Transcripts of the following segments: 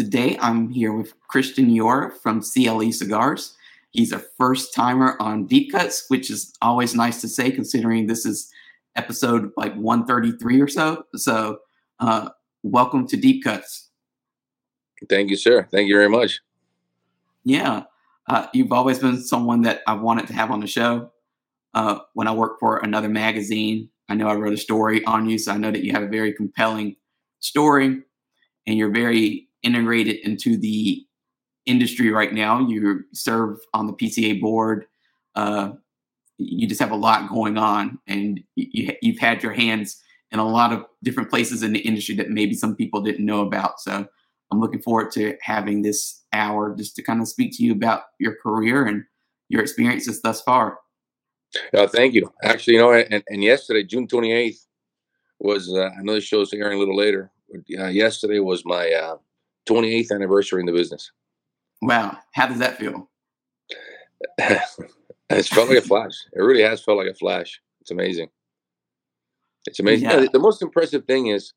today I'm here with Christian Eiroa from CLE Cigars. He's a first timer on Deep Cuts, which is always nice to say considering this is episode like 133 or so. So, uh, welcome to Deep Cuts. Thank you, sir. Thank you very much. Yeah. Uh, you've always been someone that I wanted to have on the show. Uh, when I worked for another magazine, I know I wrote a story on you, so I know that you have a very compelling story and you're very integrated into the industry right now. You serve on the PCA board. Uh, you just have a lot going on, and you, you've had your hands in a lot of different places in the industry that maybe some people didn't know about. So I'm looking forward to having this hour just to kind of speak to you about your career and your experiences thus far. Uh, thank you. Actually, you know, and, and yesterday, June 28th, was uh, I know show's airing a little later. But, uh, yesterday was my uh, 28th anniversary in the business. Wow, how does that feel? it's felt like a flash. It really has felt like a flash. It's amazing. It's amazing. Yeah. the most impressive thing is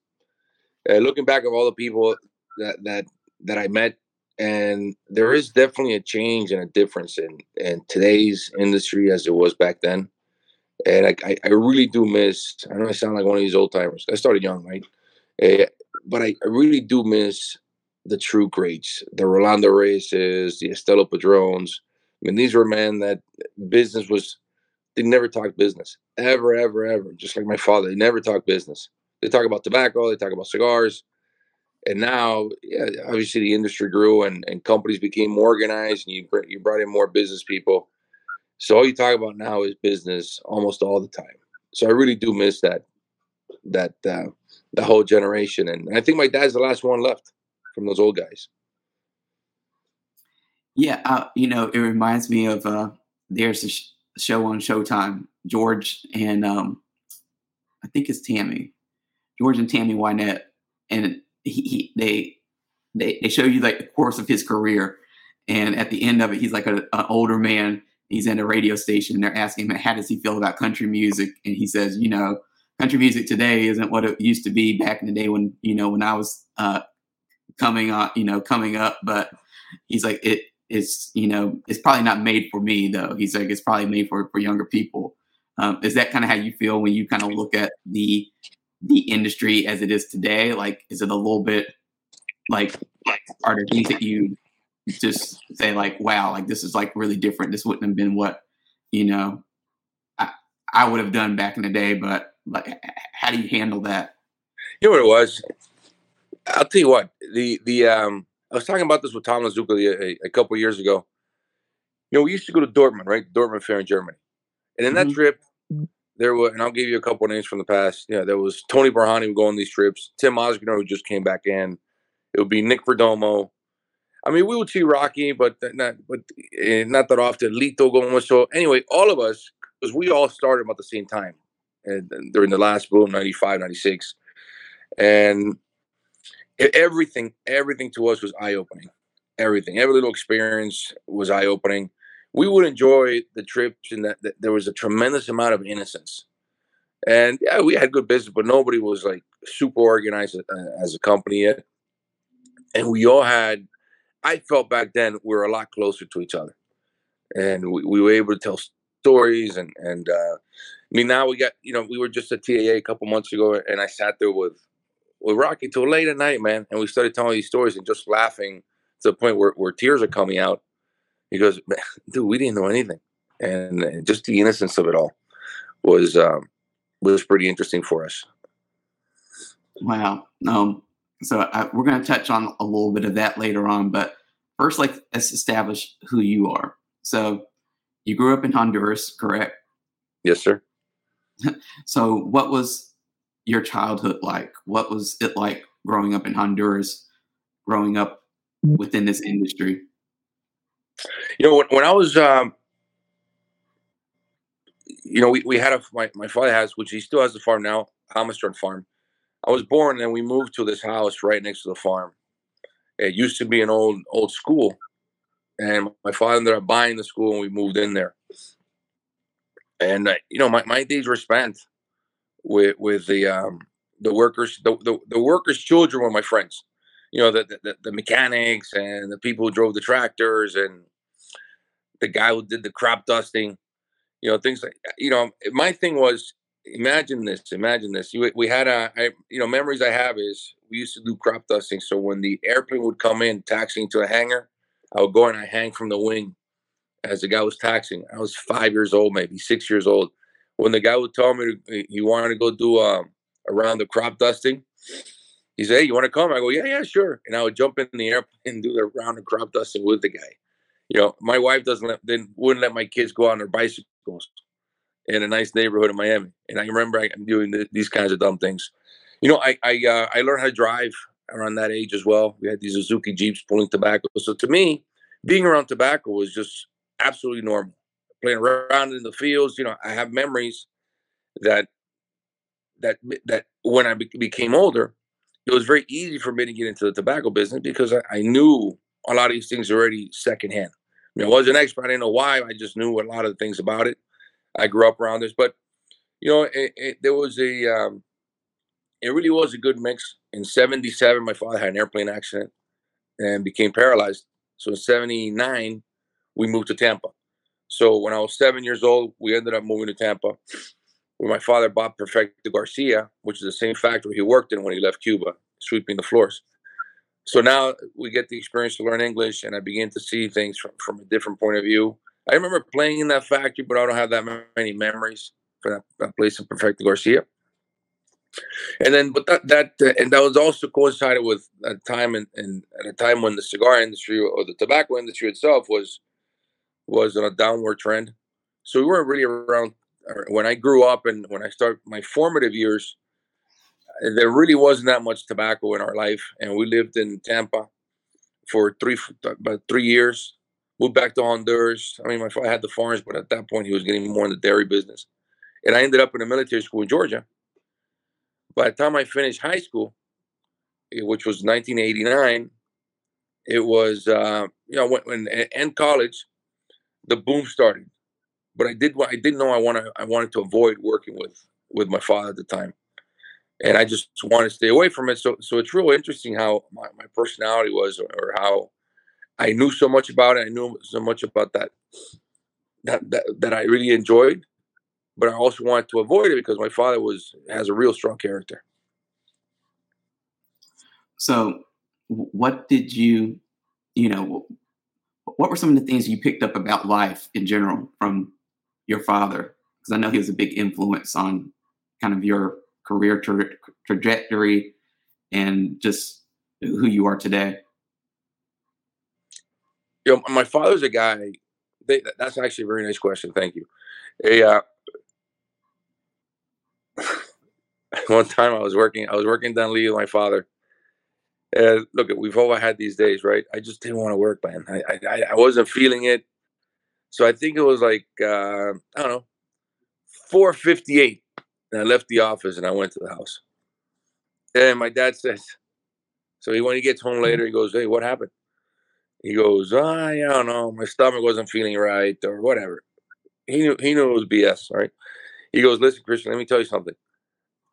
uh, looking back of all the people that that that I met, and there is definitely a change and a difference in in today's industry as it was back then. And I, I, really do miss. I know I sound like one of these old timers. I started young, right? Uh, but I, I really do miss the true greats, the Rolando Reyes, the Estelo Padrones. I mean, these were men that business was, they never talked business. Ever, ever, ever. Just like my father, they never talked business. They talk about tobacco, they talk about cigars. And now, yeah, obviously the industry grew and, and companies became more organized and you, you brought in more business people. So all you talk about now is business almost all the time. So I really do miss that, that, uh, the whole generation. And I think my dad's the last one left from those old guys. Yeah, uh, you know, it reminds me of uh, there's a sh- show on Showtime, George and um, I think it's Tammy, George and Tammy Wynette, and he, he they they they show you like the course of his career, and at the end of it, he's like an older man. He's in a radio station. And they're asking him how does he feel about country music, and he says, you know, country music today isn't what it used to be back in the day when you know when I was uh, coming on, you know, coming up. But he's like, it is, you know, it's probably not made for me though. He's like, it's probably made for for younger people. Um, is that kind of how you feel when you kind of look at the the industry as it is today? Like, is it a little bit like like are there things that you just say like, wow, like this is like really different. This wouldn't have been what you know I I would have done back in the day. But like, how do you handle that? You know what it was? I'll tell you what. The the um, I was talking about this with Tom Lazuka a, a couple years ago. You know, we used to go to Dortmund, right? Dortmund Fair in Germany, and in that mm-hmm. trip, there were, and I'll give you a couple names from the past. Yeah, there was Tony Borhani would go on these trips. Tim Ozgener who just came back in. It would be Nick Perdomo. I mean, we would see Rocky, but not, but eh, not that often. Lito going. With so anyway, all of us, because we all started about the same time, and, and during the last boom, 95, 96. and everything, everything to us was eye opening. Everything, every little experience was eye opening. We would enjoy the trips, and that, that, there was a tremendous amount of innocence. And yeah, we had good business, but nobody was like super organized uh, as a company yet. And we all had, I felt back then we were a lot closer to each other, and we, we were able to tell stories. And and uh, I mean, now we got you know we were just at TAA a couple months ago, and I sat there with with Rocky till late at night, man. And we started telling these stories and just laughing to the point where, where tears are coming out. He goes, dude, we didn't know anything. And just the innocence of it all was um, was pretty interesting for us. Wow. Um, so I, we're going to touch on a little bit of that later on, but first, like, let's establish who you are. So you grew up in Honduras, correct? Yes, sir. so what was your childhood like? What was it like growing up in Honduras, growing up within this industry? You know, when, when I was, um, you know, we, we had a, my, my father has, which he still has the farm now, Jamastran Farm. I was born and we moved to this house right next to the farm. It used to be an old, old school. And my father ended up buying the school and we moved in there. And, uh, you know, my, my days were spent with with the um, the workers. The, the, the workers' children were my friends. you know, the, the, the mechanics and the people who drove the tractors and the guy who did the crop dusting, you know, things like, you know, my thing was, imagine this, imagine this. We had a, I, you know, memories I have is we used to do crop dusting. So when the airplane would come in taxiing to a hangar, I would go and I hang from the wing as the guy was taxiing. I was five years old, maybe six years old. When the guy would tell me he wanted to go do um, around the crop dusting, he said, "Hey, you want to come?" I go, "Yeah, yeah, sure." And I would jump in the airplane and do the round of crop dusting with the guy. You know, my wife doesn't let, then wouldn't let my kids go on their bicycles in a nice neighborhood in Miami. And I remember I'm doing the, these kinds of dumb things. You know, I I uh, I learned how to drive around that age as well. We had these Suzuki Jeeps pulling tobacco. So to me, being around tobacco was just absolutely normal. Playing around in the fields, you know, I have memories that that that when I be- became older, it was very easy for me to get into the tobacco business because I, I knew a lot of these things already secondhand. I mean, I wasn't an expert. I didn't know why. I just knew a lot of things about it. I grew up around this, but you know, it, it, there was a, um, it really was a good mix. In '77, my father had an airplane accident and became paralyzed. So in '79, we moved to Tampa. So when I was seven years old, we ended up moving to Tampa, where my father bought Perfecto Garcia, which is the same factory he worked in when he left Cuba, sweeping the floors. So now we get the experience to learn English, and I begin to see things from, from a different point of view. I remember playing in that factory, but I don't have that many memories for that, that place in Perfecto Garcia. And then, but that that uh, and that was also coincided with a time and and at a time when the cigar industry or the tobacco industry itself was was on a downward trend. So we weren't really around when I grew up and when I started my formative years. There really wasn't that much tobacco in our life, and we lived in Tampa for three about three years. Moved back to Honduras. I mean, my father had the farms, but at that point he was getting more in the dairy business. And I ended up in a military school in Georgia. By the time I finished high school, eh, which was 1989, it was uh, you know when, when and college, the boom started. But I did I didn't know I wanted I wanted to avoid working with with my father at the time, and I just wanted to stay away from it. So so it's real interesting how my, my personality was, or, or how I knew so much about it. I knew so much about that that that, that I really enjoyed, but I also wanted to avoid it because my father was has a real strong character. So, what did you, you know, what were some of the things you picked up about life in general from your father? Because I know he was a big influence on kind of your career tra- trajectory and just who you are today. You know, my father's a guy. They, that's actually a very nice question. Thank you. A, uh, one time I was working, I was working Danlí with my father. And look, we've all had these days, right? I just didn't want to work, man. I, I, I wasn't feeling it. So I think it was like uh, I don't know, four fifty eight, and I left the office and I went to the house. And my dad says, so he, when he gets home later, he goes, "Hey, what happened?" He goes, oh, "I don't know, my stomach wasn't feeling right or whatever." He knew he knew it was BS, right? He goes, "Listen, Christian, let me tell you something.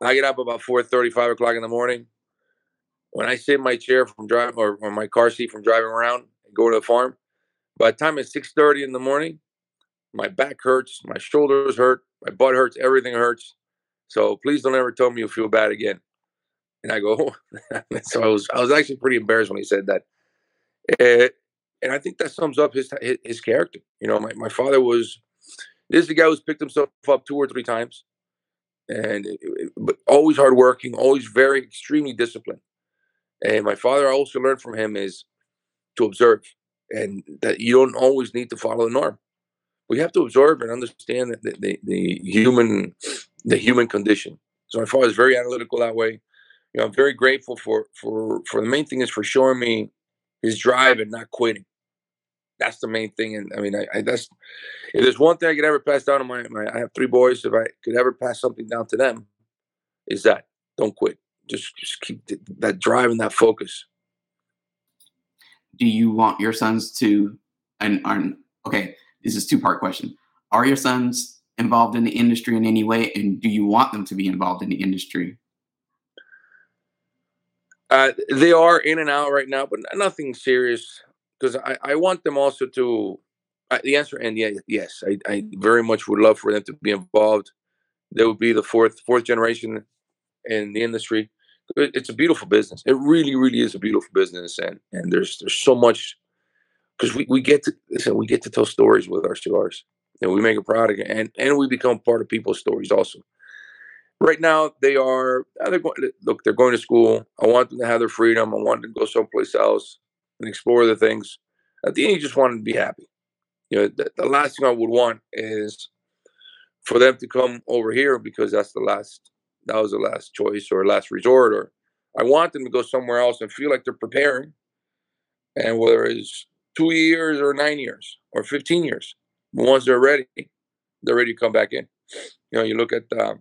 I get up about 4 5 o'clock in the morning. When I sit in my chair from driving or, or my car seat from driving around and go to the farm, by the time it's 6:30 in the morning, my back hurts, my shoulders hurt, my butt hurts, everything hurts. So please don't ever tell me you feel bad again. And I go, so I was I was actually pretty embarrassed when he said that. Uh, and I think that sums up his his, his character. You know, my, my father was this is the guy who's picked himself up two or three times and but always hardworking, always very extremely disciplined. And my father I also learned from him is to observe, and that you don't always need to follow the norm. We have to observe and understand the, the, the human the human condition. So my father is very analytical that way. You know, I'm very grateful for for for the main thing is for showing me his drive and not quitting. That's the main thing. And I mean, I, I that's if there's one thing I could ever pass down to my, my I have three boys. If I could ever pass something down to them, is that don't quit. Just, just keep that drive and that focus. Do you want your sons to and are okay? This is two part question. Are your sons involved in the industry in any way, and do you want them to be involved in the industry? Uh, they are in and out right now, but nothing serious. Because I, I want them also to. Uh, the answer and yeah, yes, I, I very much would love for them to be involved. They would be the fourth fourth generation in the industry. It's a beautiful business. It really, really is a beautiful business, and and there's there's so much because we, we get to listen, we get to tell stories with our cigars, and we make a product, and and we become part of people's stories also. Right now they are they're going look they're going to school. I want them to have their freedom. I want them to go someplace else and explore the things. At the end you just want them to be happy. You know the, the last thing i would want is for them to come over here because that's the last that was the last choice or last resort or i want them to go somewhere else and feel like they're preparing and whether it's two years or nine years or 15 years once they're ready they're ready to come back in you know you look at um,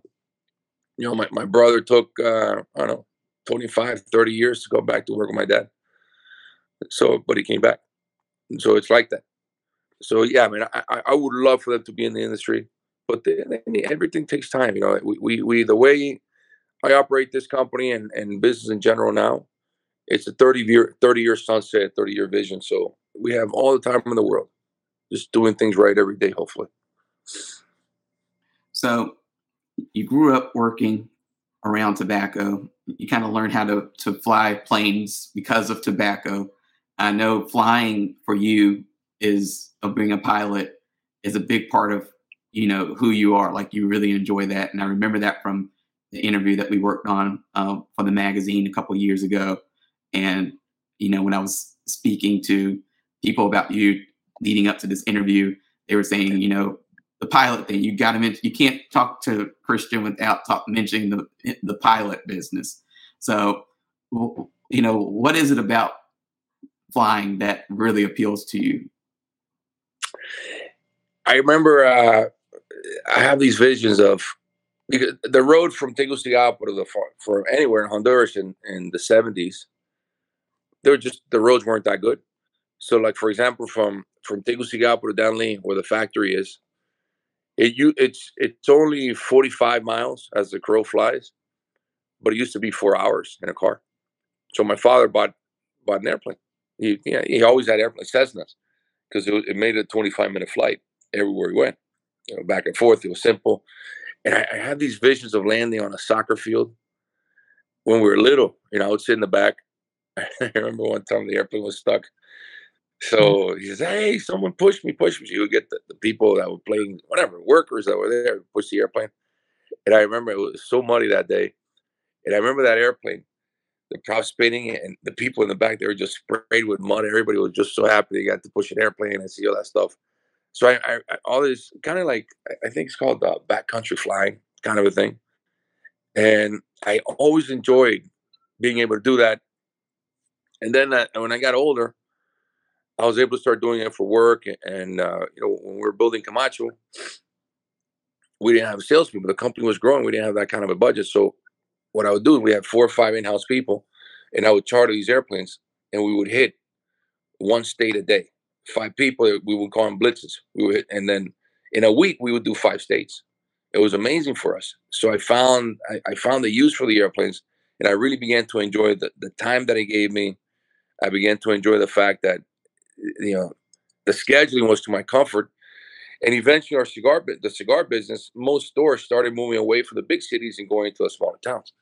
you know, my, my brother took, uh, I don't know, 25, 30 years to go back to work with my dad. So, but he came back. So it's like that. So, yeah, I mean, I, I would love for them to be in the industry, but the, everything takes time. You know, we, we, we, the way I operate this company and, and business in general now, it's a 30 year, 30 year sunset, 30 year vision. So we have all the time in the world, just doing things right every day, hopefully. So you grew up working around tobacco. You kind of learned how to, to fly planes because of tobacco. I know flying for you is of being a pilot is a big part of you know who you are. Like you really enjoy that, and I remember that from the interview that we worked on uh, for the magazine a couple years ago. And you know when I was speaking to people about you leading up to this interview, they were saying you know the pilot thing. You got to mention. You can't talk to Christian without talk, mentioning the the pilot business. So, you know, what is it about flying that really appeals to you? I remember uh, I have these visions of the road from Tegucigalpa to the for anywhere in Honduras in, in the seventies. They were just the roads weren't that good. So, like for example, from from Tegucigalpa to Danlí, where the factory is, it you it's it's only 45 miles as the crow flies, but it used to be four hours in a car. So my father bought bought an airplane. He yeah, he always had airplane Cessnas because it, it, made a 25 minute flight everywhere he went. You know, back and forth. It was simple. And I, I had these visions of landing on a soccer field when we were little. You know, I would sit in the back. I remember one time the airplane was stuck Mm-hmm. So he says, "Hey, someone pushed me, pushed me." So you would get the, the people that were playing, whatever, workers that were there, push the airplane. And I remember it was so muddy that day, and I remember that airplane, the prop spinning, and the people in the back they were just sprayed with mud. Everybody was just so happy they got to push an airplane and see all that stuff. So I, I, I all this kind of like I think it's called uh, backcountry flying kind of a thing, and I always enjoyed being able to do that. And then uh, when I got older, I was able to start doing it for work. And, uh, you know, when we were building Camacho, we didn't have salespeople. The company was growing. We didn't have that kind of a budget. So what I would do, we had four or five in-house people, and I would charter these airplanes, and we would hit one state a day. Five people, we would call them blitzes. We would and then in a week we would do five states. It was amazing for us. So I found I, I found the use for the airplanes, and I really began to enjoy the, the time that it gave me. I began to enjoy the fact that you know, the scheduling was to my comfort. And eventually, our cigar, the cigar business, most stores started moving away from the big cities and going to the smaller towns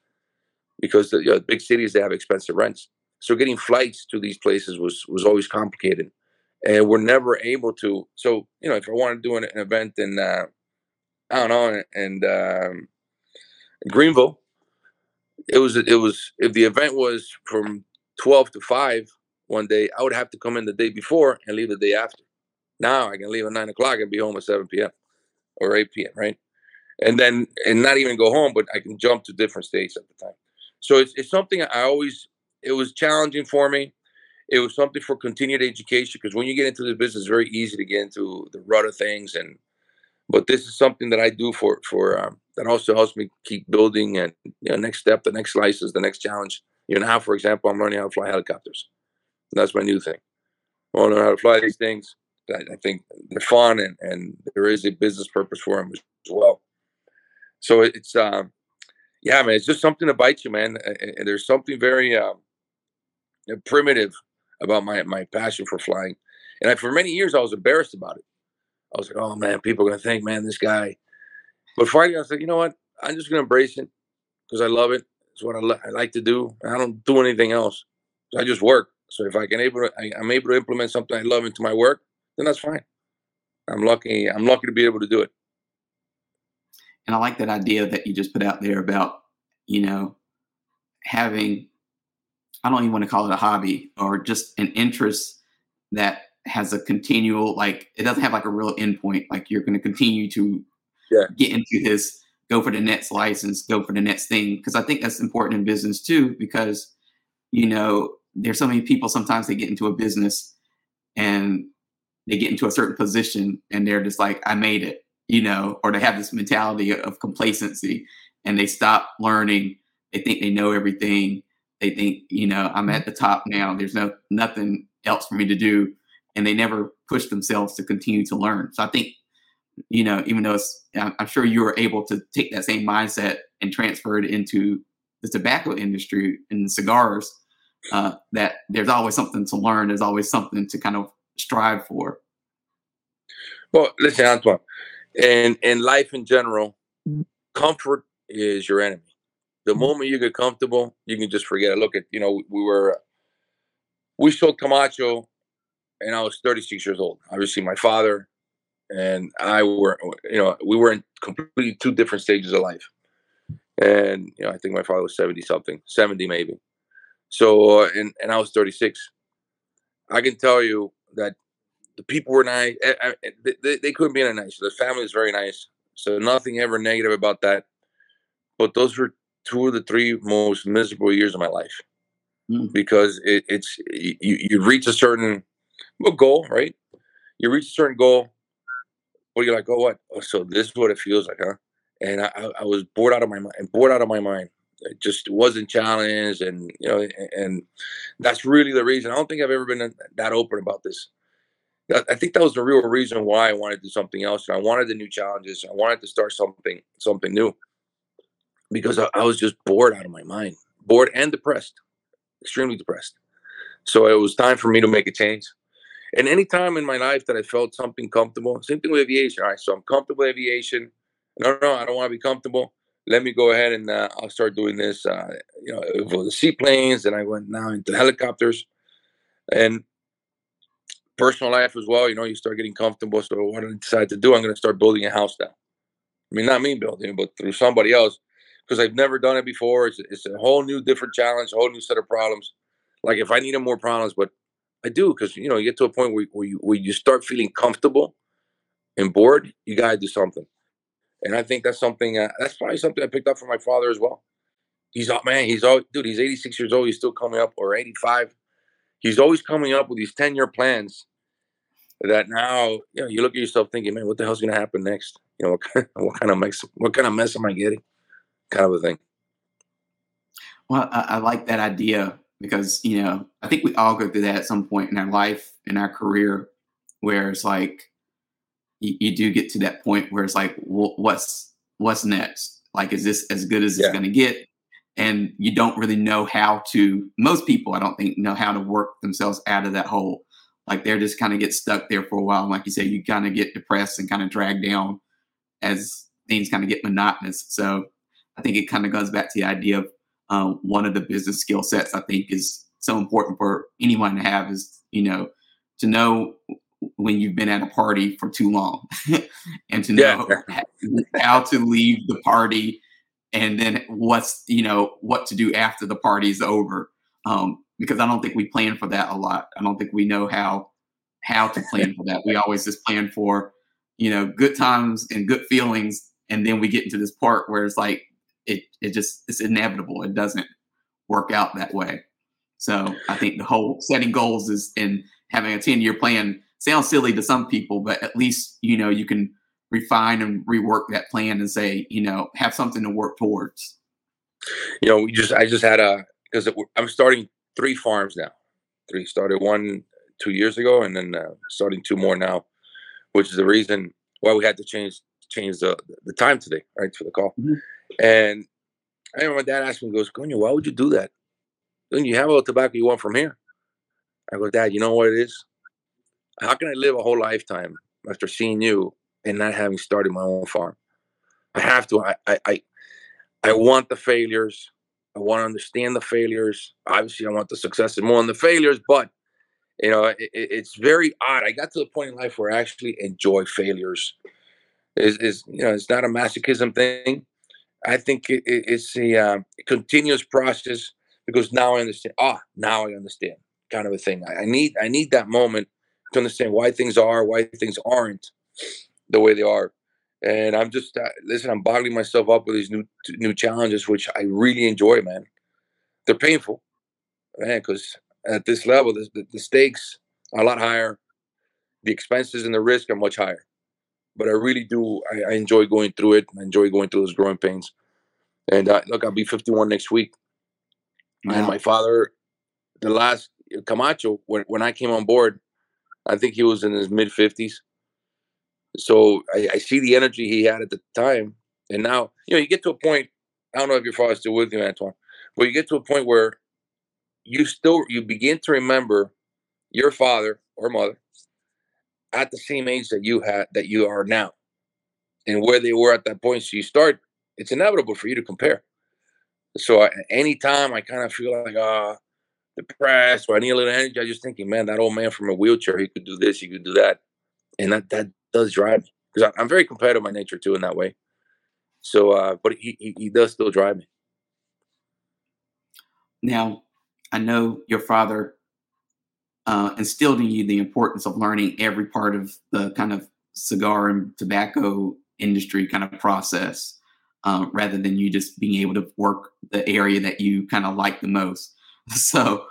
because the you know, big cities they have expensive rents. So getting flights to these places was was always complicated, and we're never able to. So you know, if I want to do an, an event in, uh, I don't know, and um, Greenville, it was it was if the event was from twelve to five, one day, I would have to come in the day before and leave the day after. Now I can leave at nine o'clock and be home at 7 p.m. or 8 p.m., right? And then, and not even go home, but I can jump to different states at the time. So it's, it's something I always, it was challenging for me. It was something for continued education because when you get into this business, it's very easy to get into the rut of things. And, but this is something that I do for, for, um, that also helps me keep building and, you know, next step, the next license, the next challenge. You know, now, for example, I'm learning how to fly helicopters. That's my new thing. I want to know how to fly these things. I, I think they're fun and, and there is a business purpose for them as well. So it's, um, yeah, man, it's just something to bite you, man. And there's something very, um, primitive about my my passion for flying, and I, for many years I was embarrassed about it. I was like, oh man, people are gonna think, man, this guy. But finally, I was like, you know what? I'm just gonna embrace it because I love it. It's what I, lo- I like to do. I don't do anything else. So I just work. So if I can able to, I, I'm able to implement something I love into my work, then that's fine. I'm lucky. I'm lucky to be able to do it. And I like that idea that you just put out there about, you know, having, I don't even want to call it a hobby or just an interest that has a continual, like, it doesn't have like a real endpoint. Like you're going to continue to yeah. get into this, go for the next license, go for the next thing. Cause I think that's important in business too, because, you know, there's so many people sometimes they get into a business and they get into a certain position and they're just like, I made it, you know, or they have this mentality of complacency and they stop learning. They think they know everything. They think, you know, I'm at the top now. There's no nothing else for me to do. And they never push themselves to continue to learn. So I think, you know, even though it's, I'm sure you were able to take that same mindset and transfer it into the tobacco industry and cigars uh, that there's always something to learn. There's always something to kind of strive for. Well, listen, Antoine, and in life in general, comfort is your enemy. The mm-hmm. moment you get comfortable, you can just forget it. Look at you know we were we sold Camacho, and I was 36 years old. Obviously, my father and I were you know we were in completely two different stages of life, and you know I think my father was 70 something, 70 maybe. So uh, and and I was 36. I can tell you that the people were nice. Eh, eh, they, they couldn't be any nicer. The family was very nice. So nothing ever negative about that. But those were two of the three most miserable years of my life mm. because it, it's you, you reach a certain well, goal, right? You reach a certain goal. but you're like, oh, what? Oh, so this is what it feels like, huh? And I, I was bored out of my mind. Bored out of my mind. It just wasn't challenged, and you know, and that's really the reason. I don't think I've ever been that open about this. I think that was the real reason why I wanted to do something else. And I wanted the new challenges. I wanted to start something, something new, because I, I was just bored out of my mind, bored and depressed, extremely depressed. So it was time for me to make a change. And any time in my life that I felt something comfortable, same thing with aviation. All right, so I'm comfortable with aviation. No, no, I don't want to be comfortable. Let me go ahead and uh, I'll start doing this. Uh, you know, for the seaplanes, and I went now into helicopters, and personal life as well. You know, you start getting comfortable. So what I decided to do, I'm going to start building a house now. I mean, not me building, but through somebody else, because I've never done it before. It's, it's a whole new, different challenge, a whole new set of problems. Like if I needed more problems, but I do, because you know, you get to a point where, where you where you start feeling comfortable and bored. You got to do something, and I think that's something. Uh, that's probably something I picked up from my father as well. He's up, man. He's all, dude. He's 86 years old. He's still coming up, or 85 he's always coming up with these 10 year plans that now you know you look at yourself thinking, man, what the hell's to happen next? You know, what kind, of, what kind of mess, what kind of mess am I getting? Kind of a thing. Well, I, I, like that idea because you know I think we all go through that at some point in our life, in our career, where it's like you, you do get to that point where it's like, well, what's what's next? Like, is this as good as yeah. it's going to get? And you don't really know how to. Most people, I don't think, know how to work themselves out of that hole like they're just kind of get stuck there for a while. And like you say, you kind of get depressed and kind of dragged down as things kind of get monotonous. So I think it kind of goes back to the idea of um, one of the business skill sets I think is so important for anyone to have is, you know, to know when you've been at a party for too long and to know yeah. how to leave the party and then what's, you know, what to do after the party's over. Um, because I don't think we plan for that a lot. I don't think we know how how to plan for that. We always just plan for, you know, good times and good feelings, and then we get into this part where it's like it it just it's inevitable. It doesn't work out that way. So I think the whole setting goals is and having a 10 year plan sounds silly to some people, but at least you know you can refine and rework that plan and say, you know, have something to work towards. You know, we just I just had a because I'm starting three farms now. Three started one two years ago, and then uh, starting two more now, which is the reason why we had to change change the the time today, right, for the call. Mm-hmm. And I remember my dad asked me, he "Goes, Coño, why would you do that? Then you have all the tobacco you want from here." I go, Dad, you know what it is? How can I live a whole lifetime after seeing you and not having started my own farm? I have to. I I I, I want the failures. I want to understand the failures. Obviously, I want the successes more than the failures, but you know, it, it's very odd. I got to the point in life where I actually enjoy failures. Is is you know, it's not a masochism thing. I think it, it's a uh, continuous process because now I understand. Ah, now I understand, kind of a thing. I, need I need that moment to understand why things are, why things aren't the way they are. And I'm just uh, listen. I'm boggling myself up with these new new challenges, which I really enjoy, man. They're painful, man, because at this level, the, the, the stakes are a lot higher. The expenses and the risk are much higher. But I really do. I, I enjoy going through it. I enjoy going through those growing pains. And uh, look, I'll be 51 next week. Wow. And my father, the last Camacho, when, when I came on board, I think he was in his mid 50s. So I, I, see the energy he had at the time. And now, you know, you get to a point, I don't know if your father's still with you, Antoine, but you get to a point where you still you begin to remember your father or mother at the same age that you had that you are now. And where they were at that point so you start it's inevitable for you to compare. So I, anytime i kind of feel like uh depressed or i need a little energy i just thinking man that old man from a wheelchair he could do this he could do that. And that that does drive me because i'm very competitive by nature too in that way. So uh but he, he, he does still drive me. Now I know your father uh, instilled in you the importance of learning every part of the kind of cigar and tobacco industry kind of process, uh, rather than you just being able to work the area that you kind of like the most. So,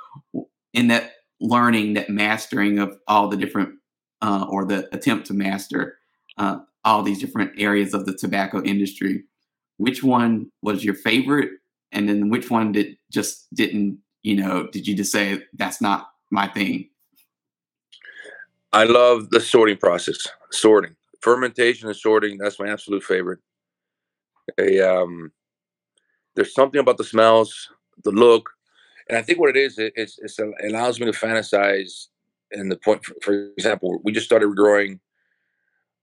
in that learning, that mastering of all the different, uh, or the attempt to master uh, all these different areas of the tobacco industry, which one was your favorite, and then which one did just didn't you know, did you just say that's not my thing? I love the sorting process. Sorting, fermentation, and sorting. That's my absolute favorite. A um, there's something about the smells, the look, and I think what it is, it, it's it allows me to fantasize. And the point, for, for example, we just started growing.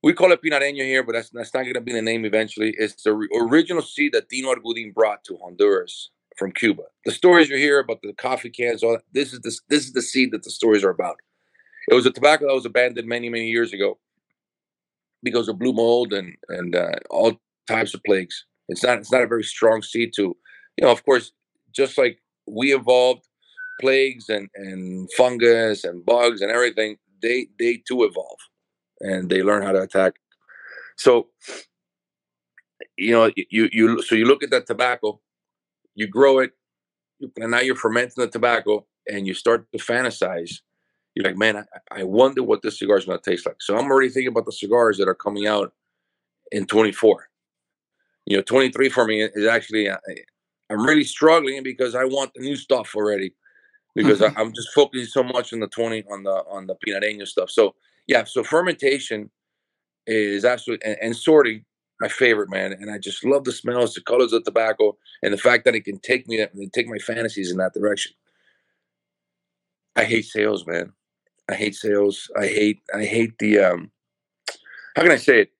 We call it pinareño here, but that's that's not going to be the name eventually. It's the original seed that Dino Argudin brought to Honduras from Cuba. The stories you hear about the coffee cans, all that, this is this this is the seed that the stories are about. It was a tobacco that was abandoned many many years ago because of blue mold and and uh, all types of plagues. It's not it's not a very strong seed to, you know. Of course, just like we evolved, plagues and and fungus and bugs and everything, they they too evolve, and they learn how to attack. So, you know, you you so you look at that tobacco you grow it, and now you're fermenting the tobacco, and you start to fantasize. You're like, man, I, I wonder what this cigar is going to taste like. So I'm already thinking about the cigars that are coming out in 24. You know, 23 for me is actually uh, I'm really struggling because I want the new stuff already because mm-hmm. I, am just focusing so much on the 20 on the on the pinareño stuff. So yeah, so fermentation is absolutely and, and sorting my favorite, man. And I just love the smells, the colors of tobacco, and the fact that it can take me and take my fantasies in that direction. I hate sales, man. I hate sales. I hate I hate the um how can I say it?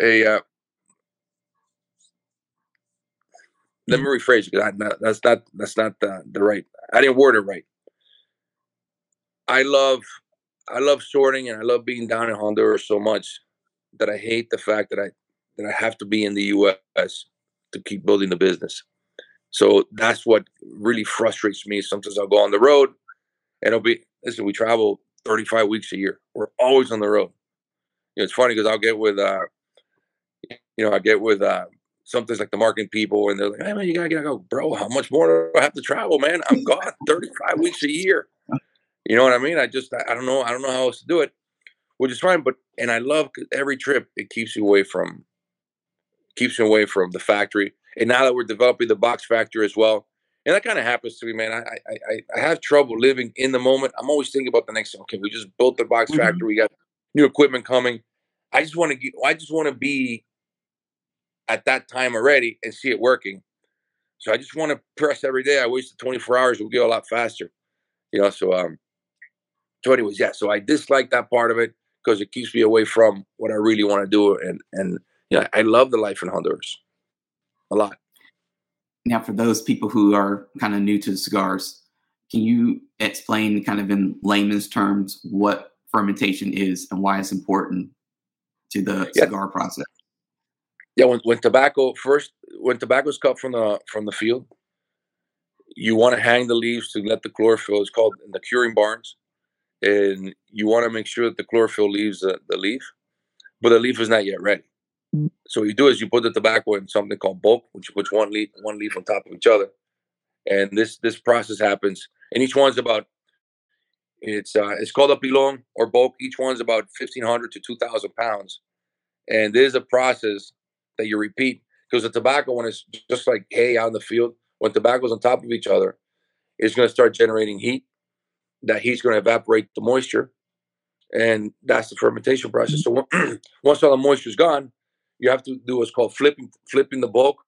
A uh, let me rephrase it because that's not that's not the, the right. I didn't word it right. I love I love sorting and I love being down in Honduras so much that I hate the fact that I that I have to be in the U.S. to keep building the business. So that's what really frustrates me. Sometimes I'll go on the road, and it'll be listen. We travel 35 weeks a year. We're always on the road. You know, it's funny because I'll get with, uh, you know, I get with uh, like the marketing people, and they're like, "Hey man, you gotta get go, bro. How much more do I have to travel, man? I'm gone 35 weeks a year. You know what I mean? I just, I don't know, I don't know how else to do it, which is fine. But and I love every trip. It keeps you away from keeps you away from the factory. And now that we're developing the box factory as well, and that kind of happens to me, man. I, I I have trouble living in the moment. I'm always thinking about the next. Okay, we just built the box mm-hmm. factory. We got new equipment coming. I just want to get. I just want to be at that time already and see it working. So I just want to press every day. I wasted 24 hours. We'll go a lot faster, you know. So um, so, anyways, yeah. So I dislike that part of it because it keeps me away from what I really want to do. And and yeah, I love the life in Honduras a lot. Now, for those people who are kind of new to cigars, can you explain, kind of in layman's terms, what fermentation is and why it's important to the yeah. cigar process? Yeah, when, when tobacco first, when tobacco is cut from the from the field, you want to hang the leaves to let the chlorophyll. It's called in the curing barns, and you want to make sure that the chlorophyll leaves the, the leaf, but the leaf is not yet ready. Mm. So what you do is you put the tobacco in something called bulk, which you put one leaf one leaf on top of each other, and this this process happens. And each one's about it's uh, it's called a pilon or bulk. Each one's about fifteen hundred to two thousand pounds, and there's a process that you repeat because the tobacco when it's just like hay out in the field when tobacco's on top of each other, it's going to start generating heat. That heat's going to evaporate the moisture, and that's the fermentation process. So once all the moisture is gone, you have to do what's called flipping flipping the bulk,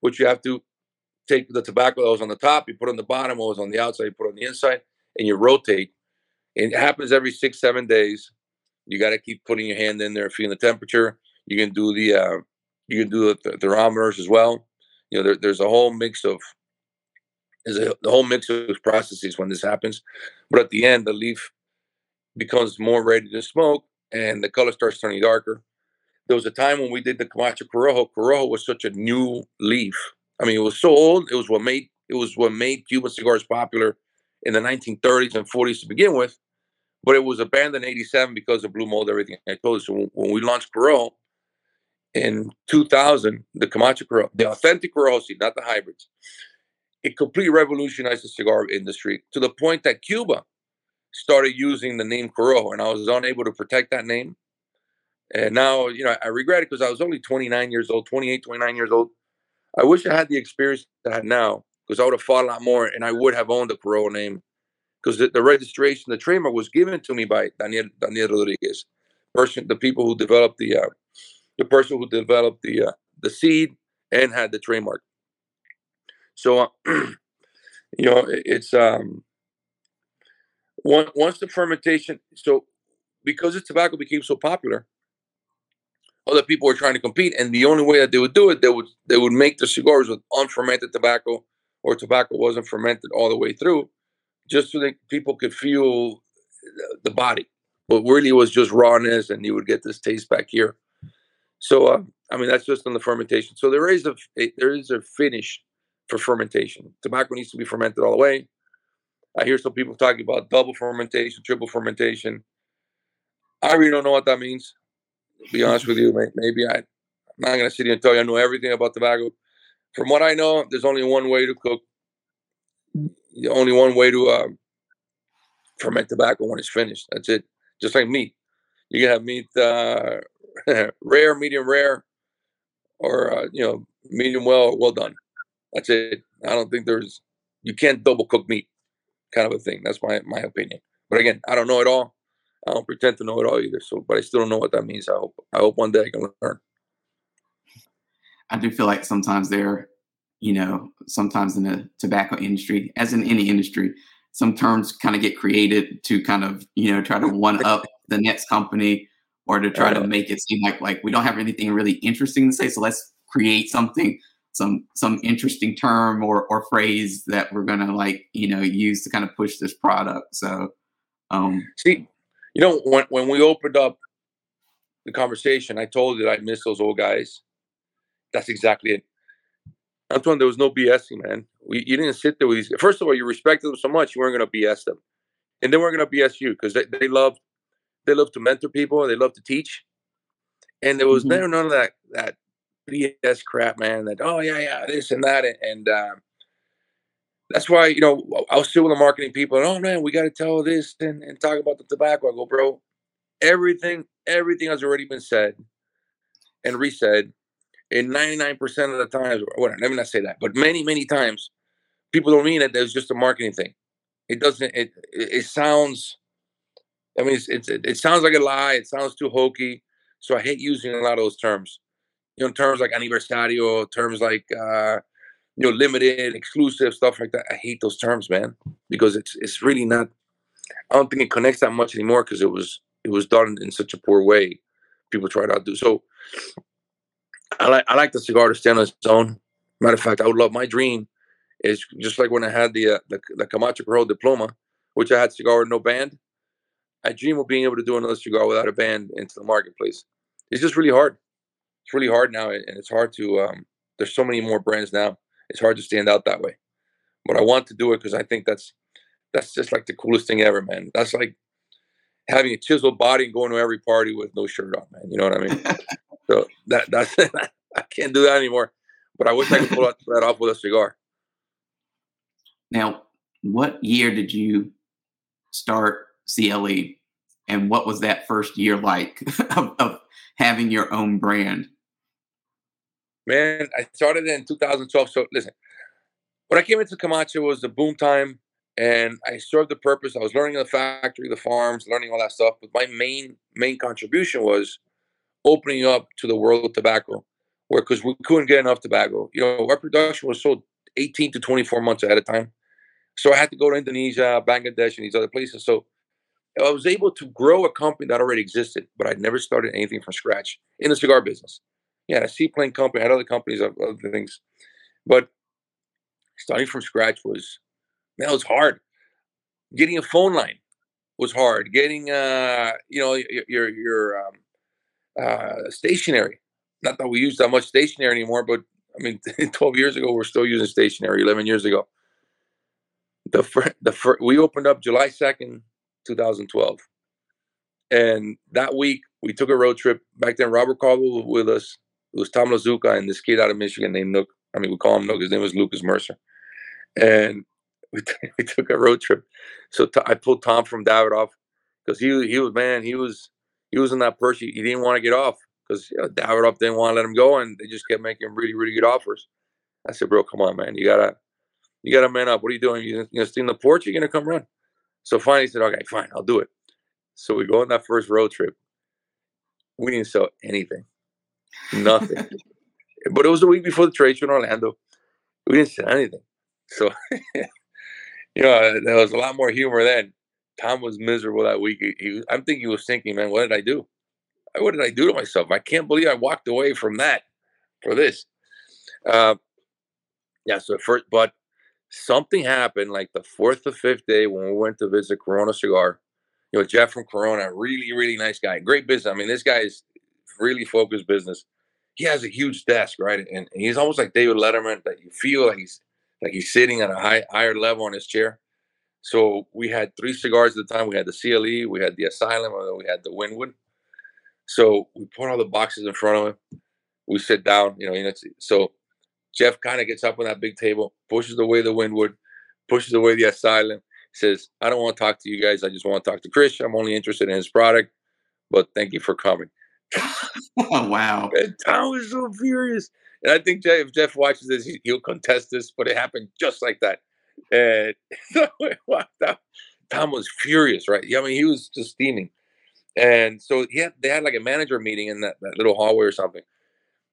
which you have to take the tobacco that was on the top, you put on the bottom, what was on the outside, you put on the inside, and you rotate. And it happens every six, seven days. You got to keep putting your hand in there, feeling the temperature. You can do the uh, you can do the thermometers as well you know, there, there's a whole mix of there's a the whole mix of processes when this happens. But at the end, the leaf becomes more ready to smoke, and the color starts turning darker. There was a time when we did the Camacho Corojo. Corojo was such a new leaf. I mean, it was so old. It was what made it was what made Cuban cigars popular in the 1930s and 40s to begin with. But it was abandoned in '87 because of blue mold. Everything I told you. So when we launched Corojo, in 2000, the Camacho Corojo, the authentic Corojo seed, not the hybrids, it completely revolutionized the cigar industry to the point that Cuba started using the name Corojo, and I was unable to protect that name. And now, you know, I regret it because I was only 29 years old, 28, 29 years old. I wish I had the experience that I had now because I would have fought a lot more and I would have owned the Corojo name because the, the, registration, the trademark was given to me by Daniel Daniel Rodriguez, person, the people who developed the uh, the person who developed the uh, the seed and had the trademark. So, uh, you know, it's um, one, once the fermentation. So, because the tobacco became so popular, other people were trying to compete, and the only way that they would do it, they would they would make the cigars with unfermented tobacco, or tobacco wasn't fermented all the way through, just so that people could feel the body. But really, it was just rawness, and you would get this taste back here. So uh, I mean that's just on the fermentation. So there is a there is a finish for fermentation. Tobacco needs to be fermented all the way. I hear some people talking about double fermentation, triple fermentation. I really don't know what that means. To be honest with you, maybe I, I'm not going to sit here and tell you I know everything about tobacco. From what I know, there's only one way to cook. The only one way to uh, ferment tobacco when it's finished. That's it. Just like meat, you can have meat uh, rare, medium rare, or uh, you know, medium well, well done. That's it. I don't think there's you can't double cook meat, kind of a thing. That's my my opinion. But again, I don't know it all. I don't pretend to know it all either. So, but I still don't know what that means. I hope I hope one day I can learn. I do feel like sometimes there, you know, sometimes in the tobacco industry, as in any industry, some terms kind of get created to kind of you know try to one up the next company or to try to make it seem like like we don't have anything really interesting to say. So let's create something, some some interesting term or or phrase that we're gonna like you know use to kind of push this product. So um see, you know when when we opened up the conversation, I told you that I miss those old guys. That's exactly it. Antoine, there was no BSing, man. We, you didn't sit there with these. First of all, you respected them so much, you weren't going to BS them, and they weren't going to BS you because they, they loved they love to mentor people. And they love to teach. And there was mm-hmm. never none of that that BS crap, man. That oh yeah yeah this and that and, um, that's why you know I was still with the marketing people. And, oh man, we got to tell this and, and talk about the tobacco. I go, bro, everything everything has already been said and resaid. And 99% of the times, let me not say that, but many, many times, people don't mean it. There's just a marketing thing. It doesn't. It it, it sounds I mean, it's, it's, it sounds like a lie. It sounds too hokey. So I hate using a lot of those terms. You know, terms like aniversario, terms like uh, you know, limited, exclusive, stuff like that. I hate those terms, man, because it's it's really not I don't think it connects that much anymore because it was it was done in such a poor way. People try not to do so. I like I like the cigar to stand on its own. Matter of fact, I would love my dream is just like when I had the uh, the, the Camacho Pro diploma, which I had cigar with no band. I dream of being able to do another cigar without a band into the marketplace. It's just really hard. It's really hard now, and it's hard to. Um, there's so many more brands now. It's hard to stand out that way. But I want to do it because I think that's that's just like the coolest thing ever, man. That's like having a chiseled body and going to every party with no shirt on, man. You know what I mean? so that that's I can't do that anymore. But I wish I could pull that off with a cigar. Now, what year did you start CLE, and what was that first year like of, of having your own brand? Man, I started in 2012. So listen, when I came into Camacho was the boom time and I served the purpose. I was learning the factory, the farms, learning all that stuff. But my main main contribution was opening up to the world of tobacco, where because we couldn't get enough tobacco. You know, our production was sold 18 to 24 months ahead of time. So I had to go to Indonesia, Bangladesh, and these other places. So I was able to grow a company that already existed, but I'd never started anything from scratch in the cigar business. Yeah, a seaplane company, had other companies, other things, but starting from scratch was man, it was hard. Getting a phone line was hard. Getting uh, you know, your your, your um, uh, stationery. Not that we use that much stationery anymore, but I mean, 12 years ago, we're still using stationery. 11 years ago, the fir- the fir- we opened up July 2nd, 2012, and that week we took a road trip. Back then, Robert Caldwell was with us. It was Tom Lazuka and this kid out of Michigan named Nook. I mean, we call him Nook. His name was Lucas Mercer, and we, t- we took a road trip. So t- I pulled Tom from Davidoff because he he was man he was he was in that purse. He, he didn't want to get off because you know, Davidoff didn't want to let him go, and they just kept making really really good offers. I said, bro, come on, man, you gotta you gotta man up. What are you doing? You gonna stay in the porch? You're gonna come run? So finally, he said, okay, fine, I'll do it. So we go on that first road trip. We didn't sell anything, nothing. but it was a week before the trade show in Orlando. We didn't say anything. So you know, there was a lot more humor then. Tom was miserable that week. He, he, I'm thinking he was thinking, man, what did I do? What did I do to myself? I can't believe I walked away from that for this. Uh, yeah, so first, but something happened like the fourth or fifth day when we went to visit Corona Cigar. You know, Jeff from Corona, really, really nice guy, great business. I mean, this guy is really focused business. He has a huge desk, right? And, and he's almost like David Letterman, that you feel like he's like he's sitting at a high, higher level on his chair. So we had three cigars at the time. We had the CLE, we had the Asylum, and then we had the Winwood. So we put all the boxes in front of him. We sit down, you know. You know so Jeff kind of gets up on that big table, pushes away the Winwood, pushes away the Asylum. Says, "I don't want to talk to you guys. I just want to talk to Chris. I'm only interested in his product, but thank you for coming." Oh, wow! And Tom was so furious. And I think Jeff, if Jeff watches this, he, will contest this, but it happened just like that. And so it walked out. Tom was furious, right? I mean, he was just steaming. And so he had, they had like a manager meeting in that, that little hallway or something.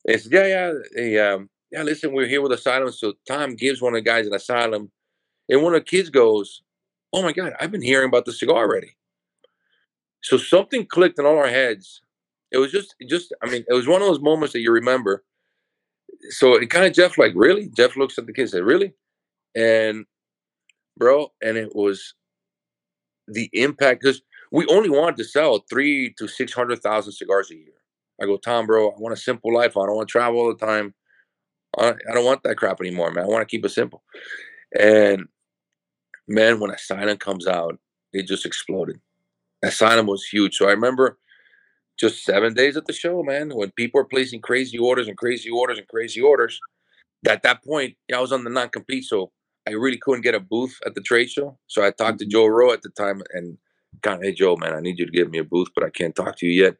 They said, yeah, yeah, um, yeah, listen, we're here with Asylum. So Tom gives one of the guys an Asylum. And one of the kids goes, oh my God, I've been hearing about the cigar already. So something clicked in all our heads. It was just, just, I mean, it was one of those moments that you remember so it kind of Jeff like really. Jeff looks at the kid and said really, and bro, and it was the impact because we only wanted to sell three to six hundred thousand cigars a year. I go, Tom, bro, I want a simple life. I don't want to travel all the time. I, don't want that crap anymore, man. I want to keep it simple. And man, when a Asylum comes out, it just exploded. Asylum was huge. So I remember just seven days at the show, man. When people are placing crazy orders and crazy orders and crazy orders, at that point, I was on the non-compete, so I really couldn't get a booth at the trade show. So I talked to. Joe Rowe at the time and kind of, hey Joe, man, I need you to give me a booth, but I can't talk to you yet.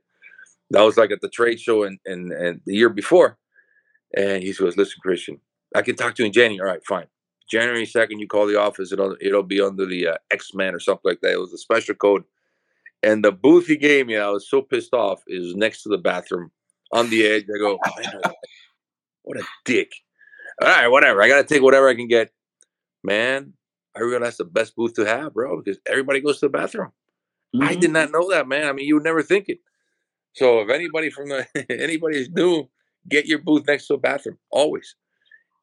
That was like at the trade show and and, and the year before. And he says, listen, Christian, I can talk to you in January. All right, fine. January 2nd, you call the office. It'll, it'll be under the uh, X-Men or something like that. It was a special code. And the booth he gave me, I was so pissed off, is next to the bathroom on the edge. I go, what a dick. All right, whatever. I got to take whatever I can get. Man, I realized the best booth to have, bro, because everybody goes to the bathroom. Mm-hmm. I did not know that, man. I mean, you would never think it. So if anybody from the anybody is new, get your booth next to a bathroom always.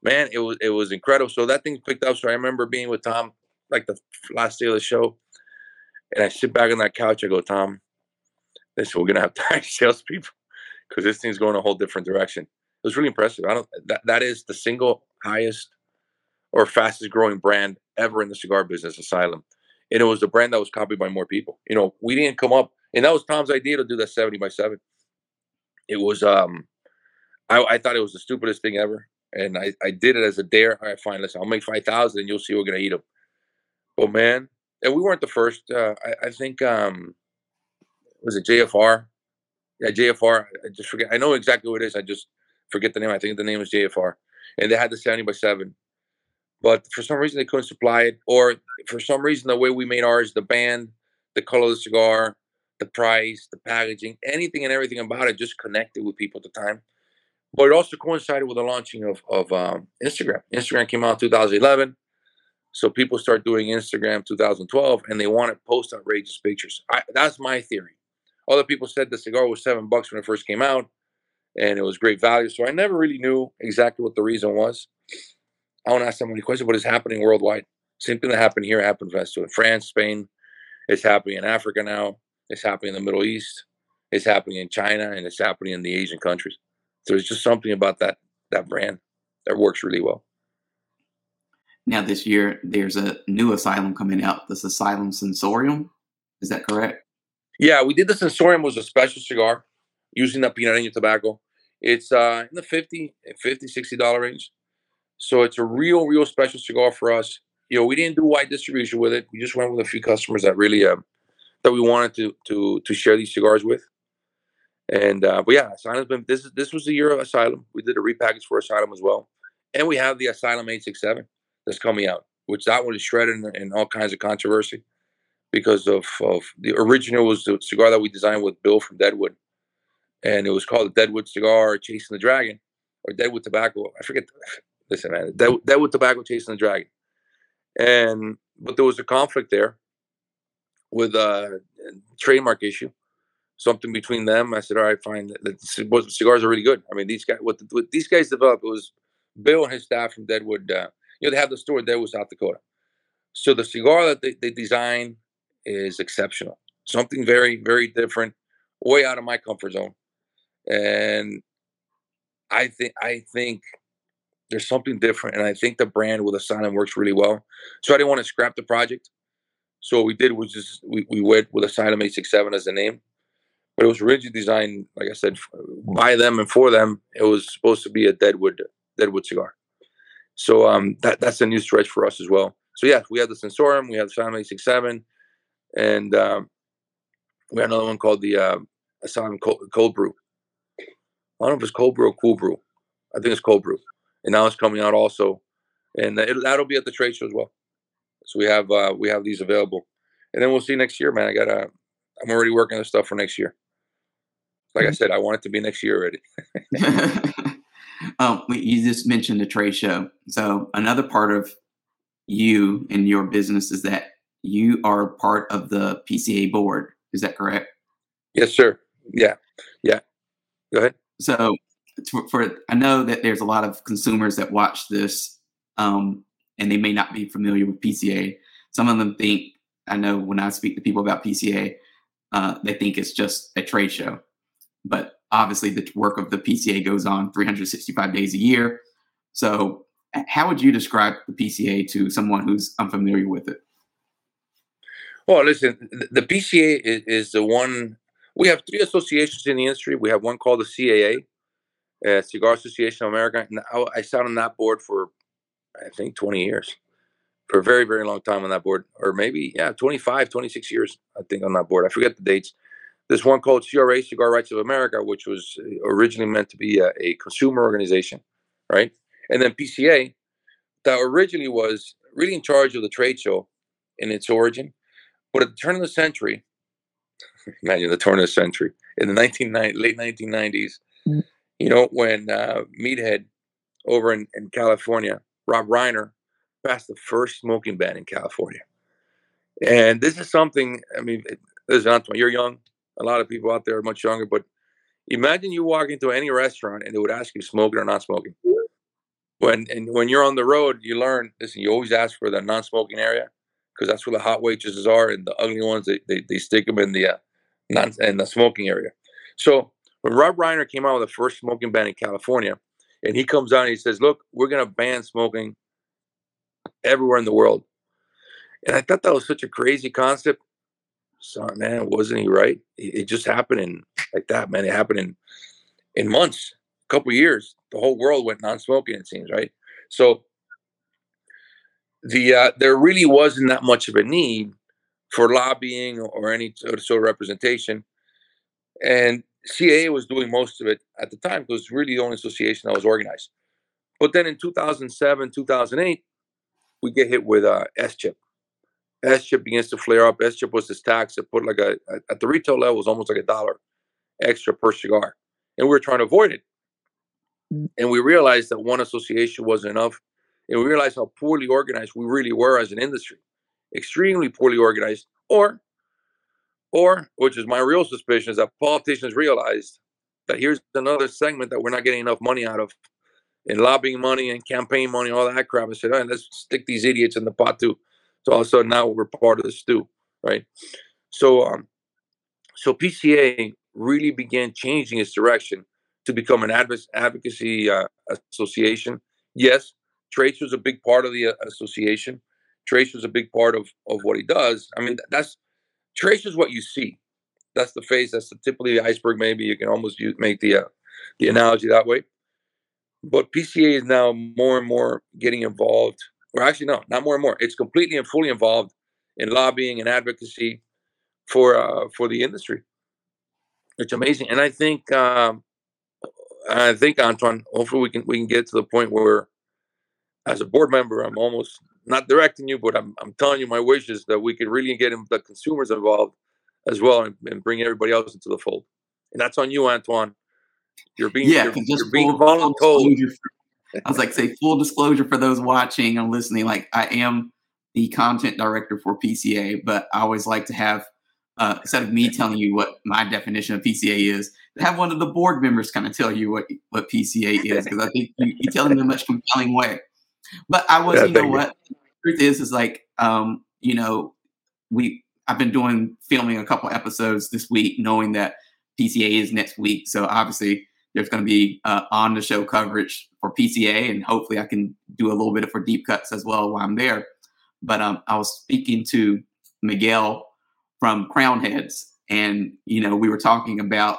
Man, it was it was incredible. So that thing picked up. So I remember being with Tom like the last day of the show, and I sit back on that couch. I go, Tom, listen, we're gonna have to hire salespeople because this thing's going a whole different direction. It was really impressive. I don't that that is the single highest or fastest growing brand ever in the cigar business, Asylum. And it was the brand that was copied by more people. You know, we didn't come up, and that was Tom's idea to do that 70 by 7. It was, um, I, I thought it was the stupidest thing ever. And I, I did it as a dare. All right, fine, listen, I'll make 5,000 and you'll see we're to eat them. But man, and we weren't the first. Uh, I, I think, um, was it JFR? Yeah, JFR. I just forget. I know exactly what it is. I just forget the name. I think the name is JFR. And they had the 70 by 7 but for some reason they couldn't supply it, or for some reason the way we made ours, the band, the color of the cigar, the price, the packaging, anything and everything about it just connected with people at the time. But it also coincided with the launching of of um, Instagram. Instagram came out in 2011, so people start doing Instagram 2012, and they want to post outrageous pictures. I, that's my theory. Other people said the cigar was seven bucks when it first came out, and it was great value. So I never really knew exactly what the reason was. I want to ask somebody a question. What is happening worldwide? Same thing that happened here happened in France, Spain. It's happening in Africa now. It's happening in the Middle East. It's happening in China, and it's happening in the Asian countries. So there's just something about that that brand that works really well. Now this year, there's a new asylum coming out. This Asylum Sensorium. Is that correct? Yeah, we did the Sensorium was a special cigar using the Pinareño tobacco. It's uh, in the 50 50 60 dollar range. So it's a real, real special cigar for us. You know, we didn't do wide distribution with it. We just went with a few customers that really uh, that we wanted to to to share these cigars with. And uh, but yeah, Asylum's been this is this was the year of Asylum. We did a repackage for Asylum as well, and we have the Asylum eight six seven that's coming out, which that one is shredded in, in all kinds of controversy because of of the original was the cigar that we designed with Bill from Deadwood, and it was called the Deadwood cigar, Chasing the Dragon, or Deadwood Tobacco. I forget listen, man, that with tobacco chasing the dragon, and but there was a conflict there with a trademark issue, something between them. I said, all right, fine. The, the cigars are really good. I mean, these guys, what, the, what these guys developed was Bill and his staff from Deadwood. Uh, you know, they have the store in Deadwood, South Dakota. So the cigar that they, they design is exceptional. Something very, very different, way out of my comfort zone. And I think I think there's something different, and I think the brand with Asylum works really well. So I didn't want to scrap the project. So what we did was just we, we went with Asylum 867 as the name, but it was originally designed, like I said, by them and for them. It was supposed to be a Deadwood Deadwood cigar. So um, that that's a new stretch for us as well. So yeah, we have the Sensorium, we have the Asylum 867, and um, we have another one called the uh, Asylum Cold, Cold Brew. I don't know if it's Cold Brew or Cool Brew. I think it's Cold Brew and now it's coming out also, and it, that'll be at the trade show as well. So we have uh, we have these available, and then we'll see next year, man. I gotta, I'm already working on stuff for next year. Like I mm-hmm. said, I want it to be next year already. um, you just mentioned the trade show. So another part of you and your business is that you are part of the PCA board. Is that correct? Yes, sir. Yeah, yeah. Go ahead. So for, for, I know that there's a lot of consumers that watch this, um, and they may not be familiar with PCA. Some of them think I know when I speak to people about PCA, uh, they think it's just a trade show, but obviously the work of the PCA goes on 365 days a year. So, how would you describe the PCA to someone who's unfamiliar with it? Well, listen, the PCA is, is the one. We have three associations in the industry. We have one called the CAA, uh, Cigar Association of America. And I, I sat on that board for, I think, 20 years, for a very, very long time on that board, or maybe, yeah, 25, 26 years, I think, on that board. I forget the dates. There's one called CRA, Cigar Rights of America, which was uh, originally meant to be a, a consumer organization, right? And then PCA, that originally was really in charge of the trade show in its origin. But at the turn of the century, imagine the turn of the century, in the 1990, late 1990s, mm-hmm you know, when uh, Meathead over in, in California, Rob Reiner, passed the first smoking ban in California. And this is something, I mean, listen, Antoine, you're young. A lot of people out there are much younger, but imagine you walk into any restaurant and they would ask you smoking or not smoking. When and when you're on the road, you learn. Listen, you always ask for the non-smoking area because that's where the hot waitresses are, and the ugly ones they they, they stick them in the uh, non in the smoking area. So when Rob Reiner came out with the first smoking ban in California, and he comes out and he says, "Look, we're going to ban smoking everywhere in the world," and I thought that was such a crazy concept. So man, wasn't he right? It, just happened in like that, man. It happened in in months, a couple years. The whole world went non-smoking. It seems right. So the uh, there really wasn't that much of a need for lobbying or any sort of representation, and CAA was doing most of it at the time because it was really the only association that was organized. But then in 2007, 2008, we get hit with uh, SCHIP. SCHIP begins to flare up. SCHIP was this tax that put like a, at the retail level was almost like a dollar extra per cigar. And we were trying to avoid it. Mm. And we realized that one association wasn't enough. And we realized how poorly organized we really were as an industry. Extremely poorly organized. Or or, which is my real suspicion, is that politicians realized that here's another segment that we're not getting enough money out of in lobbying money and campaign money, all that crap, and said, right, let's stick these idiots in the pot too. So all of a sudden now we're part of the stew, right? So um, so PCA really began changing its direction to become an advocacy uh, association. Yes, Trace was a big part of the uh, association. Trace was a big part of, of what he does. I mean, that's Trace is what you see. That's the face. That's the tip of the iceberg. Maybe you can almost use, make the uh, the analogy that way. But PCA is now more and more getting involved, or actually, no, not more and more. It's completely and fully involved in lobbying and advocacy for uh, for the industry. It's amazing, and I think um, I think Antoine. Hopefully, we can we can get to the point where, as a board member, I'm almost not directing you, but I'm, I'm telling you my wish is that we could really get the consumers involved as well and, and, bring everybody else into the fold. And that's on you, Antoine. You're being yeah, you're, you're being voluntold. I was like, say full disclosure for those watching and listening. Like, I am the content director for PCA, but I always like to have uh, instead of me telling you what my definition of PCA is, have one of the board members kind of tell you what what PCA is because I think you, you tell them in a much compelling way. But I was, yeah, you know what? You. Truth is, is like, um, you know, we I've been doing filming a couple episodes this week, knowing that PCA is next week. So obviously, there's going to be uh, on the show coverage for PCA, and hopefully, I can do a little bit of for deep cuts as well while I'm there. But um, I was speaking to Miguel from Crowned Heads, and you know, we were talking about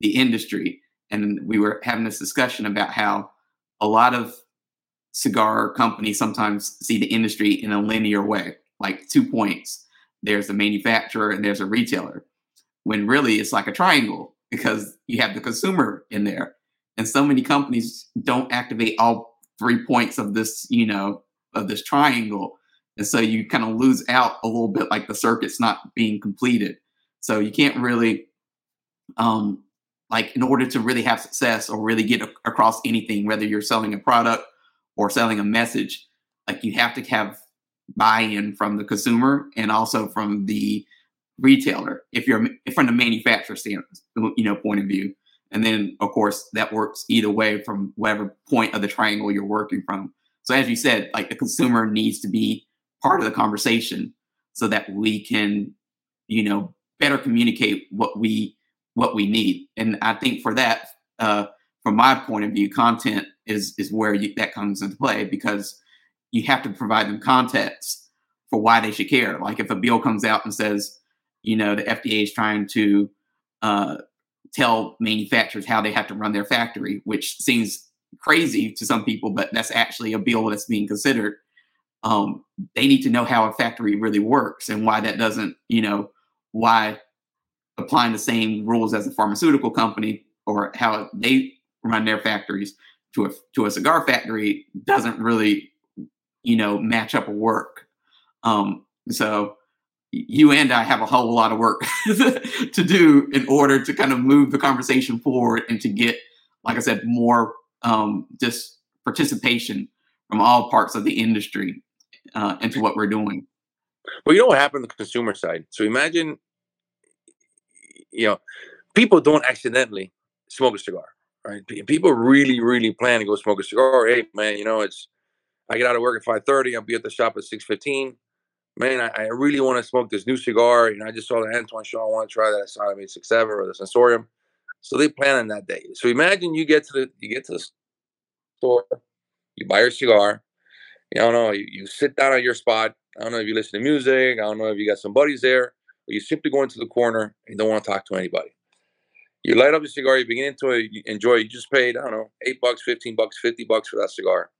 the industry, and we were having this discussion about how a lot of cigar companies sometimes see the industry in a linear way, like two points. There's a manufacturer and there's a retailer, when really it's like a triangle because you have the consumer in there. And so many companies don't activate all three points of this, you know, of this triangle. And so you kind of lose out a little bit like the circuit's not being completed. So you can't really um like in order to really have success or really get a- across anything, whether you're selling a product or selling a message, like you have to have buy-in from the consumer and also from the retailer if you're from the manufacturer standpoint, you know, point of view. And then of course that works either way from whatever point of the triangle you're working from. So as you said, like the consumer needs to be part of the conversation so that we can, you know, better communicate what we what we need. And I think for that, uh, from my point of view, content is is where you, that comes into play because you have to provide them context for why they should care. Like if a bill comes out and says, you know, the FDA is trying to uh, tell manufacturers how they have to run their factory, which seems crazy to some people, but that's actually a bill that's being considered. Um, they need to know how a factory really works and why that doesn't, you know, why applying the same rules as a pharmaceutical company or how they run their factories to a to a cigar factory doesn't really you know match up or work um, so you and i have a whole lot of work to do in order to kind of move the conversation forward and to get like i said more um, just participation from all parts of the industry uh, into what we're doing. Well, you know what happened on the consumer side. So imagine, you know, people don't accidentally smoke a cigar, right? People really, really plan to go smoke a cigar. Hey, man, you know, it's I get out of work at five thirty. I'll be at the shop at six fifteen. Man, I, I really want to smoke this new cigar. You know, I just saw the Antoine show. I want to try that Asada Six Seven or the Sensorium. So they plan on that day. So imagine you get to the you get to the store, you buy your cigar. You don't know, you, you sit down at your spot. I don't know if you listen to music. I don't know if you got some buddies there, or you simply go into the corner and don't want to talk to anybody. You light up your cigar, you begin to enjoy. You just paid, I don't know, eight bucks, fifteen bucks, fifty bucks for that cigar.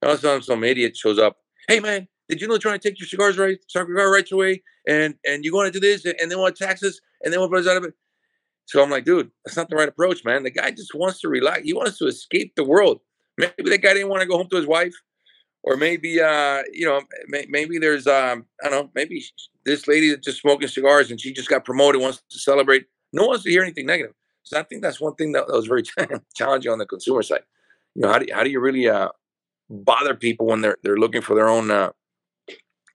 And all of a sudden, some idiot shows up. Hey man, did you know trying to take your cigars right, cigar rights away, and and you want to do this, and they want taxes, and they want out of it. So I'm like, dude, that's not the right approach, man. The guy just wants to relax. He wants to escape the world. Maybe the guy didn't want to go home to his wife or maybe uh, you know, may, maybe there's um, I don't know, maybe this lady that's just smoking cigars and she just got promoted, wants to celebrate. No one wants to hear anything negative. So I think that's one thing that, that was very challenging on the consumer side. You know, how do how do you really uh, bother people when they're they're looking for their own uh,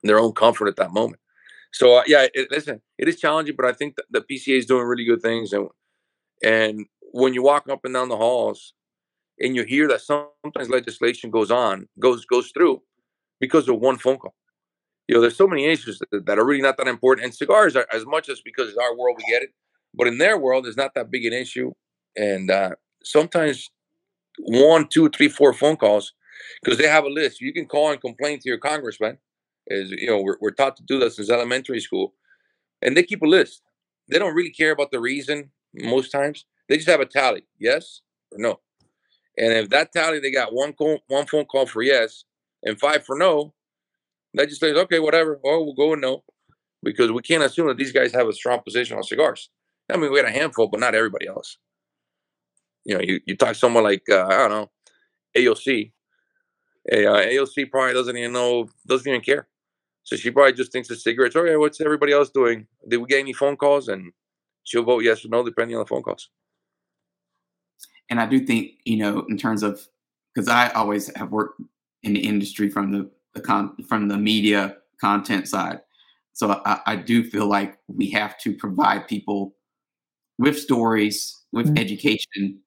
their own comfort at that moment? So uh, yeah, it, listen, it is challenging, but I think the PCA is doing really good things, and and when you walk up and down the halls, and you hear that sometimes legislation goes on, goes goes through because of one phone call. You know, there's so many issues that, that are really not that important. And cigars are as much as because it's our world we get it, but in their world, it's not that big an issue. And uh, sometimes one, two, three, four phone calls because they have a list. You can call and complain to your congressman. Is you know we're, we're taught to do this since elementary school, and they keep a list. They don't really care about the reason most times. They just have a tally, yes or no. And if that tally they got one call, one phone call for yes and five for no, that just says okay whatever. Oh, we'll go with no because we can't assume that these guys have a strong position on cigars. I mean, we got a handful, but not everybody else. You know, you, you talk someone like uh, I don't know AOC. A, uh, AOC probably doesn't even know, doesn't even care. So she probably just thinks the cigarettes. Oh yeah, what's everybody else doing? Did we get any phone calls? And she'll vote yes or no depending on the phone calls. And I do think, you know, in terms of, because I always have worked in the industry from the, the con, from the media content side. So I, I, do feel like we have to provide people with stories, with mm-hmm. education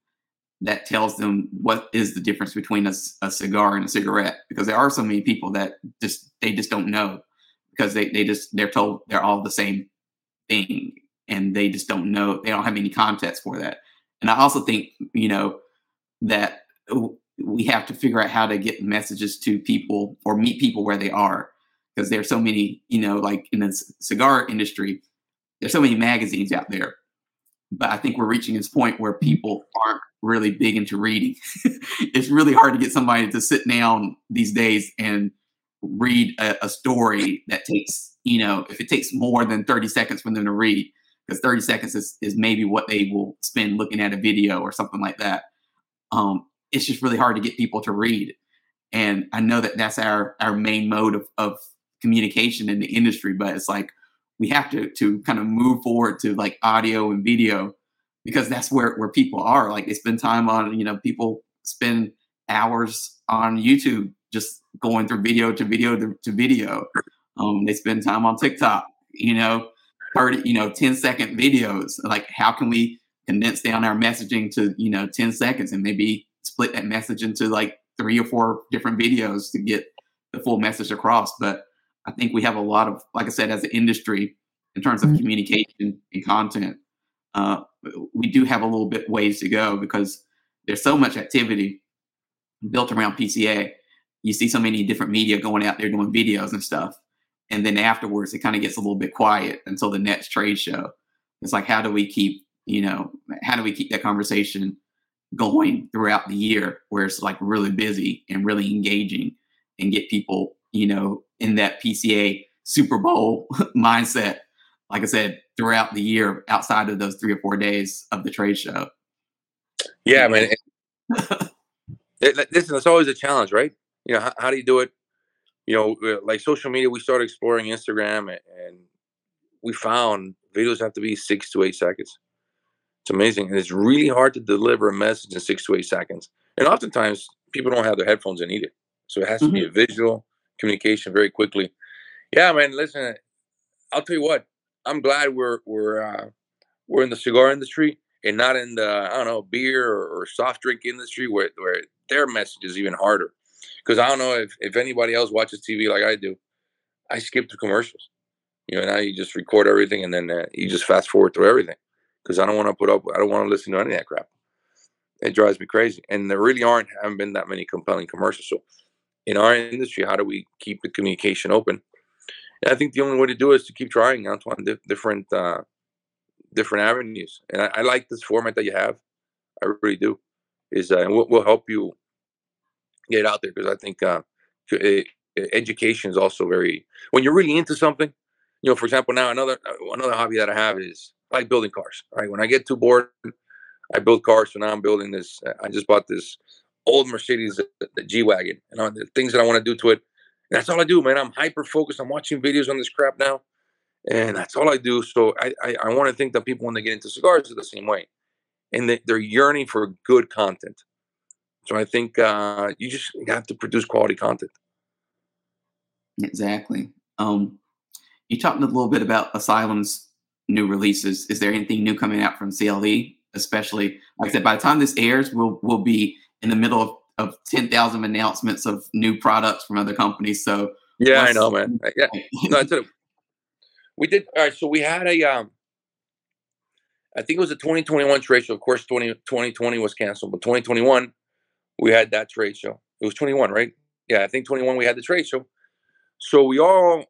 that tells them what is the difference between a, a, cigar and a cigarette. Because there are so many people that just they just don't know because they, they just they're told they're all the same thing and they just don't know they don't have any context for that. And I also think, you know, that we have to figure out how to get messages to people or meet people where they are. Because there's so many, you know, like in the cigar industry, there's so many magazines out there. But I think we're reaching this point where people aren't really big into reading. it's really hard to get somebody to sit down these days and read a, a, story that takes, you know, if it takes more than 30 seconds for them to read, because 30 seconds is, is maybe what they will spend looking at a video or something like that. Um, it's just really hard to get people to read. And I know that that's our, our main mode of, of communication in the industry, but it's like we have to, to kind of move forward to like audio and video because that's where, where people are. Like they spend time on, you know, people spend hours on YouTube just going through video to video to, to video. Um, they spend time on TikTok, you know, 30, you know, 10 second videos. Like, how can we condense down our messaging to, you know, 10 seconds and maybe split that message into like three or four different videos to get the full message across? But I think we have a lot of, like I said, as an industry, in terms of mm-hmm. communication and content, uh, we do have a little bit ways to go because there's so much activity built around PCA. You see so many different media going out there doing videos and stuff and then afterwards it kind of gets a little bit quiet until the next trade show. It's like how do we keep you know how do we keep that conversation going throughout the year where it's like really busy and really engaging and get people you know in that pca super bowl mindset like i said throughout the year outside of those three or four days of the trade show? Yeah i mean it, it, listen it's always a challenge right you know how, how do you do it you know, uh, like social media, we started exploring Instagram and we found videos have to be six to eight seconds. It's amazing. And it's really hard to deliver a message in six to eight seconds. And oftentimes people don't have their headphones in either. So it has to mm-hmm. be a visual, communication very quickly. Yeah, man. Listen, I'll tell you what. I'm glad we're we're uh, we're in the cigar industry and not in the I don't know beer or, or soft drink industry where where their message is even harder. Because I don't know if if anybody else watches TV like I do. I skip the commercials. You know, now you just record everything and then uh, you just fast forward through everything because I don't want to put up. I don't want to listen to any of that crap. It drives me crazy. And there really aren't haven't been that many compelling commercials. So in our industry, how do we keep the communication open? And I think the only way to do it is to keep trying, Antoine, different uh, different avenues. And I, I, like this format that you have. I really do. Is uh, and we'll, we'll, help you get it out there because I think uh, it, education is also very when you're really into something. You know, for example, now another uh, another hobby that I have is I like building cars. Right, when I get too bored, I build cars. So now I'm building this. Uh, I just bought this old Mercedes, the G wagon, and all the things that I want to do to it. That's all I do, man. I'm hyper focused. I'm watching videos on this crap now, and that's all I do. So I I, I want to think that people when they get into cigars are the same way, and they, they're yearning for good content. So I think uh, you just have to produce quality content. Exactly. Um, you talked a little bit about Asylum's new releases. Is there anything new coming out from CLE? Especially, like I said, by the time this airs, we'll we'll be in the middle of, of ten thousand announcements of new products from other companies. So yeah, I know, man. Yeah, no, we did. All right, so we had a. Um, I think it was a 2021 trade show. Of course, 20, 2020 was canceled, but 2021 we had that trade show. It was 21, right? Yeah, I think 21 we had the trade show. So we all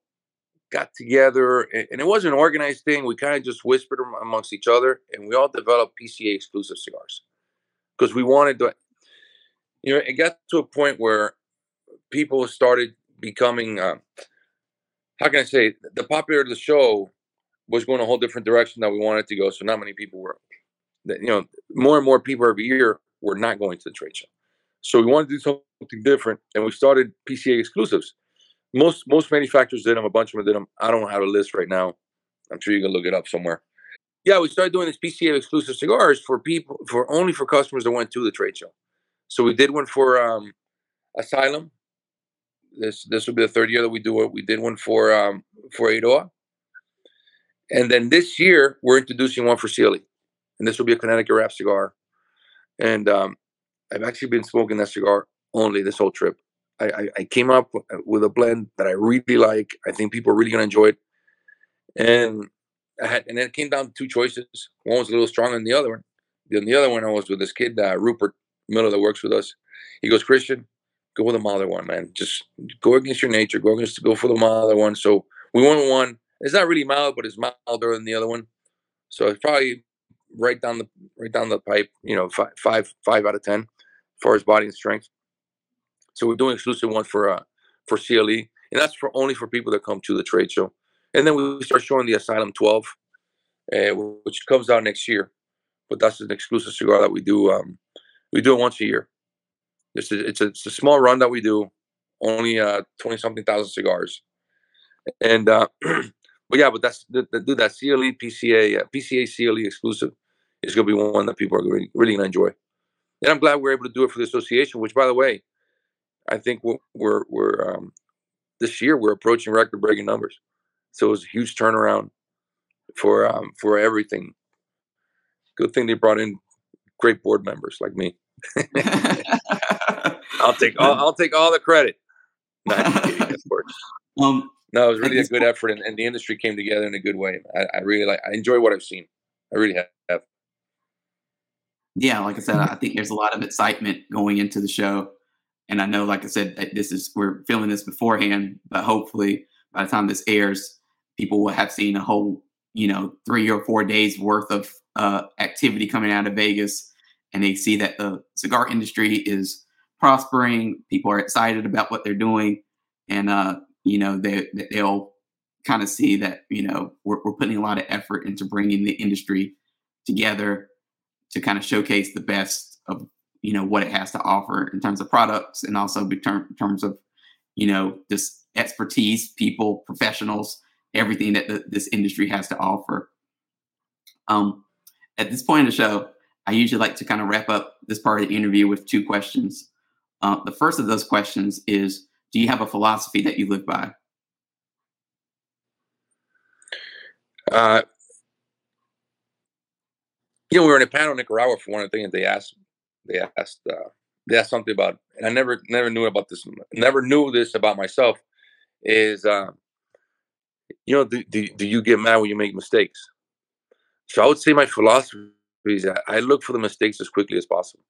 got together, and it wasn't an organized thing. We kind of just whispered amongst each other, and we all developed PCA exclusive cigars because we wanted to. You know, it got to a point where people started becoming. Uh, how can I say the popularity of the show was going a whole different direction that we wanted to go. So not many people were, you know, more and more people every year were not going to the trade show. So we wanted to do something different, and we started PCA exclusives most most manufacturers did them. A bunch of them did them. I don't have a list right now. I'm sure you can look it up somewhere. Yeah, we started doing this PCA exclusive cigars for people for only for customers that went to the trade show. So we did one for um, Asylum. This this will be the third year that we do it. We did one for um, for Eiroa. And then this year we're introducing one for CLE. And this will be a Connecticut wrap cigar. And um, I've actually been smoking that cigar only this whole trip. I, I, came up with a blend that I really like. I think people are really gonna enjoy it. And I had, and it came down to two choices. One was a little stronger than the other one. Then the other one I was with this kid, uh, Rupert Miller, that works with us. He goes, Christian, go with the milder one, man. Just go against your nature. Go against go for the milder one. So we went one. It's not really mild, but it's milder than the other one. So it's probably right down the right down the pipe. You know, five five five out of ten, far as body and strength. So we're doing exclusive one for uh, for CLE, and that's for only for people that come to the trade show. And then we start showing the Asylum 12, uh, which comes out next year. But that's an exclusive cigar that we do. Um, we do it once a year. It's a, it's a, it's a small run that we do, only uh, 20 something thousand cigars. And uh, but yeah, but that's the, the, do that CLE PCA uh, PCA CLE exclusive is going to be one that people are really, really going to enjoy. And I'm glad we're able to do it for the association, which by the way, I think we're we're um, this year we're approaching record breaking numbers. So it was a huge turnaround for um, for everything. Good thing they brought in great board members like me. I'll take all, I'll take all the credit. um, no, it was really a good effort, and, and, the industry came together in a good way. I, I really like. I enjoy what I've seen. I really have. Yeah, like I said, I think there's a lot of excitement going into the show. And I know, like I said, that this is we're filming this beforehand, but hopefully by the time this airs, people will have seen a whole, you know, three or four days worth of uh, activity coming out of Vegas, and they see that the cigar industry is prospering. People are excited about what they're doing, and uh, you know, they they'll kind of see that you know we're, we're putting a lot of effort into bringing the industry together to kind of showcase the best of you know what it has to offer in terms of products and also in terms of you know this expertise people professionals everything that the, this industry has to offer um, at this point in the show i usually like to kind of wrap up this part of the interview with two questions uh, the first of those questions is do you have a philosophy that you live by? Uh, you know, we were in a panel in Nicaragua for one the things they asked. They asked. Uh, they asked something about, and I never, never knew about this. Never knew this about myself. Is uh, you know, do, do, do you get mad when you make mistakes? So I would say my philosophy is that I look for the mistakes as quickly as possible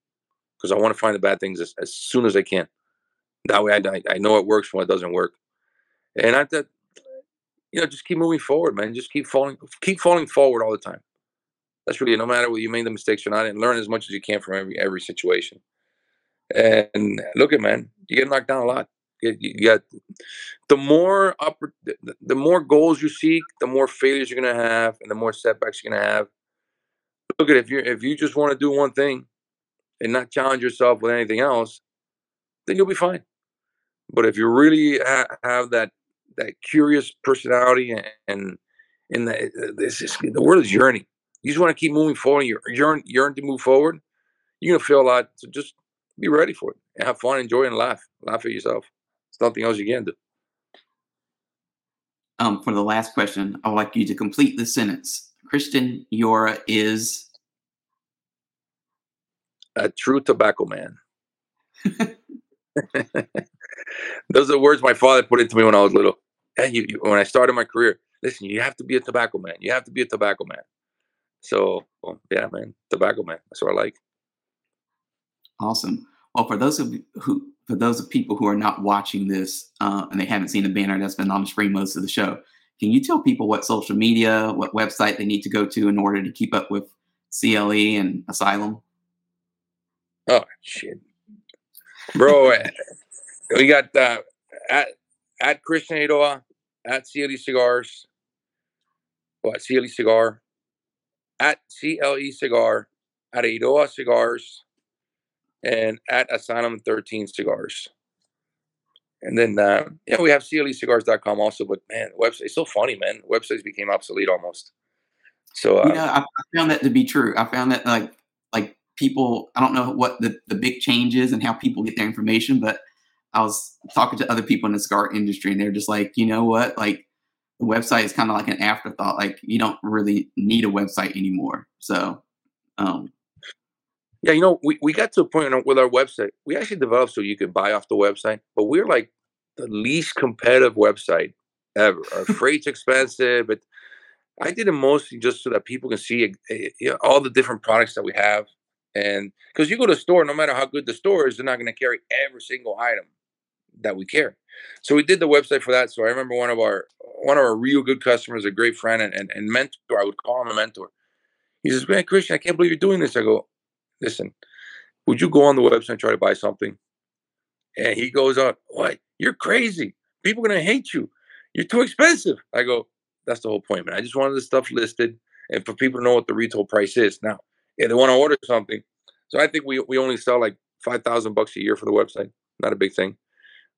because I want to find the bad things as, as soon as I can. That way, I, I know it works when it doesn't work, and I that you know just keep moving forward, man. Just keep falling, keep falling forward all the time. That's really no matter whether you made the mistakes or not, and learn as much as you can from every every situation. And look at man, you get knocked down a lot. You, you got the more upper, the, more goals you seek, the more failures you're gonna have, and the more setbacks you're gonna have. Look at if you if you just want to do one thing and not challenge yourself with anything else, then you'll be fine. But if you really ha- have that that curious personality and and, and the, this is, the world is yearning. You just want to keep moving forward. you're yearn, yearn to move forward. You're gonna feel a lot. So just be ready for it and have fun, enjoy, and laugh. Laugh at yourself. There's nothing else you can do. Um, for the last question, I would like you to complete the sentence. Christian Eiroa is a true tobacco man. Those are the words my father put into me when I was little. Hey, you, you, when I started my career, listen, you have to be a tobacco man. You have to be a tobacco man. So, yeah, man, tobacco man. That's what I like. Awesome. Well, for those of who, for those of people who are not watching this uh, and they haven't seen the banner that's been on the screen most of the show, can you tell people what social media, what website they need to go to in order to keep up with CLE and Asylum? Oh shit, bro! Eh, we got uh, at at Christian Eiroa, at CLE Cigars, what CLE Cigar, at CLE Cigar, at Eiroa Cigars, and at Asylum 13 Cigars. And then, uh, yeah, we have CLEcigars.com also, but man, website, it's so funny, man. Websites became obsolete almost. So, uh, yeah, I, I found that to be true. I found that like, like people, I don't know what the, the big change is and how people get their information, but I was talking to other people in the cigar industry and they're just like, you know what? Like the website is kind of like an afterthought. Like you don't really need a website anymore. So, um, yeah, you know, we, we got to a point with our website. We actually developed so you could buy off the website, but we're like the least competitive website ever. Our freight's expensive, but I did it mostly just so that people can see uh, you know, all the different products that we have. And because you go to a store, no matter how good the store is, they're not going to carry every single item that we carry. So we did the website for that. So I remember one of our one of our real good customers, a great friend and, and, and mentor. I would call him a mentor. He says, "Man, Christian, I can't believe you're doing this." I go, listen, would you go on the website and try to buy something? And he goes on, what? You're crazy. People are to hate you. You're too expensive. I go, that's the whole point, man. I just wanted the stuff listed and for people to know what the retail price is. Now, if they want to order something, so I think we, we only sell like 5,000 bucks a year for the website. Not a big thing,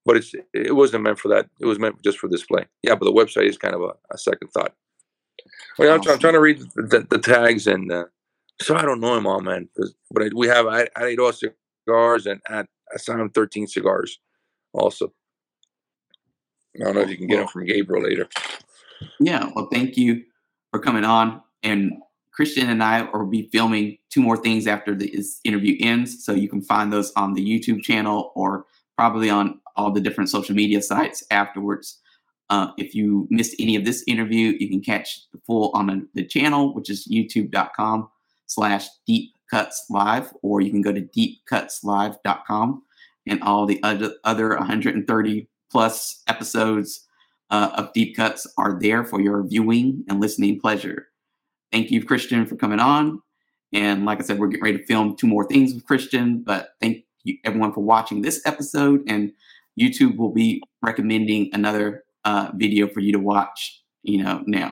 but it's, it wasn't meant for that. It was meant just for display. Yeah, but the website is kind of a, a second thought. Well, I'm, I'm, trying to read the, the, the tags and uh, so I don't know him all, man. But I, we have at, Eiroa Cigars and at Asylum 13 Cigars also. I don't know if you can get them from Gabriel later. Yeah, well, thank you for coming on. And Christian and I will be filming two more things after this interview ends. So you can find those on the YouTube channel or probably on all the different social media sites afterwards. Uh, if you missed any of this interview, you can catch the full on the, the channel, which is youtube.com slash deep cuts live, or you can go to deepcutslive.com and all the other, other 130 plus episodes uh, of Deep Cuts are there for your viewing and listening pleasure. Thank you, Christian, for coming on. And like I said, we're getting ready to film two more things with Christian, but thank everyone for watching this episode. And YouTube will be recommending another uh, video for you to watch, you know, now.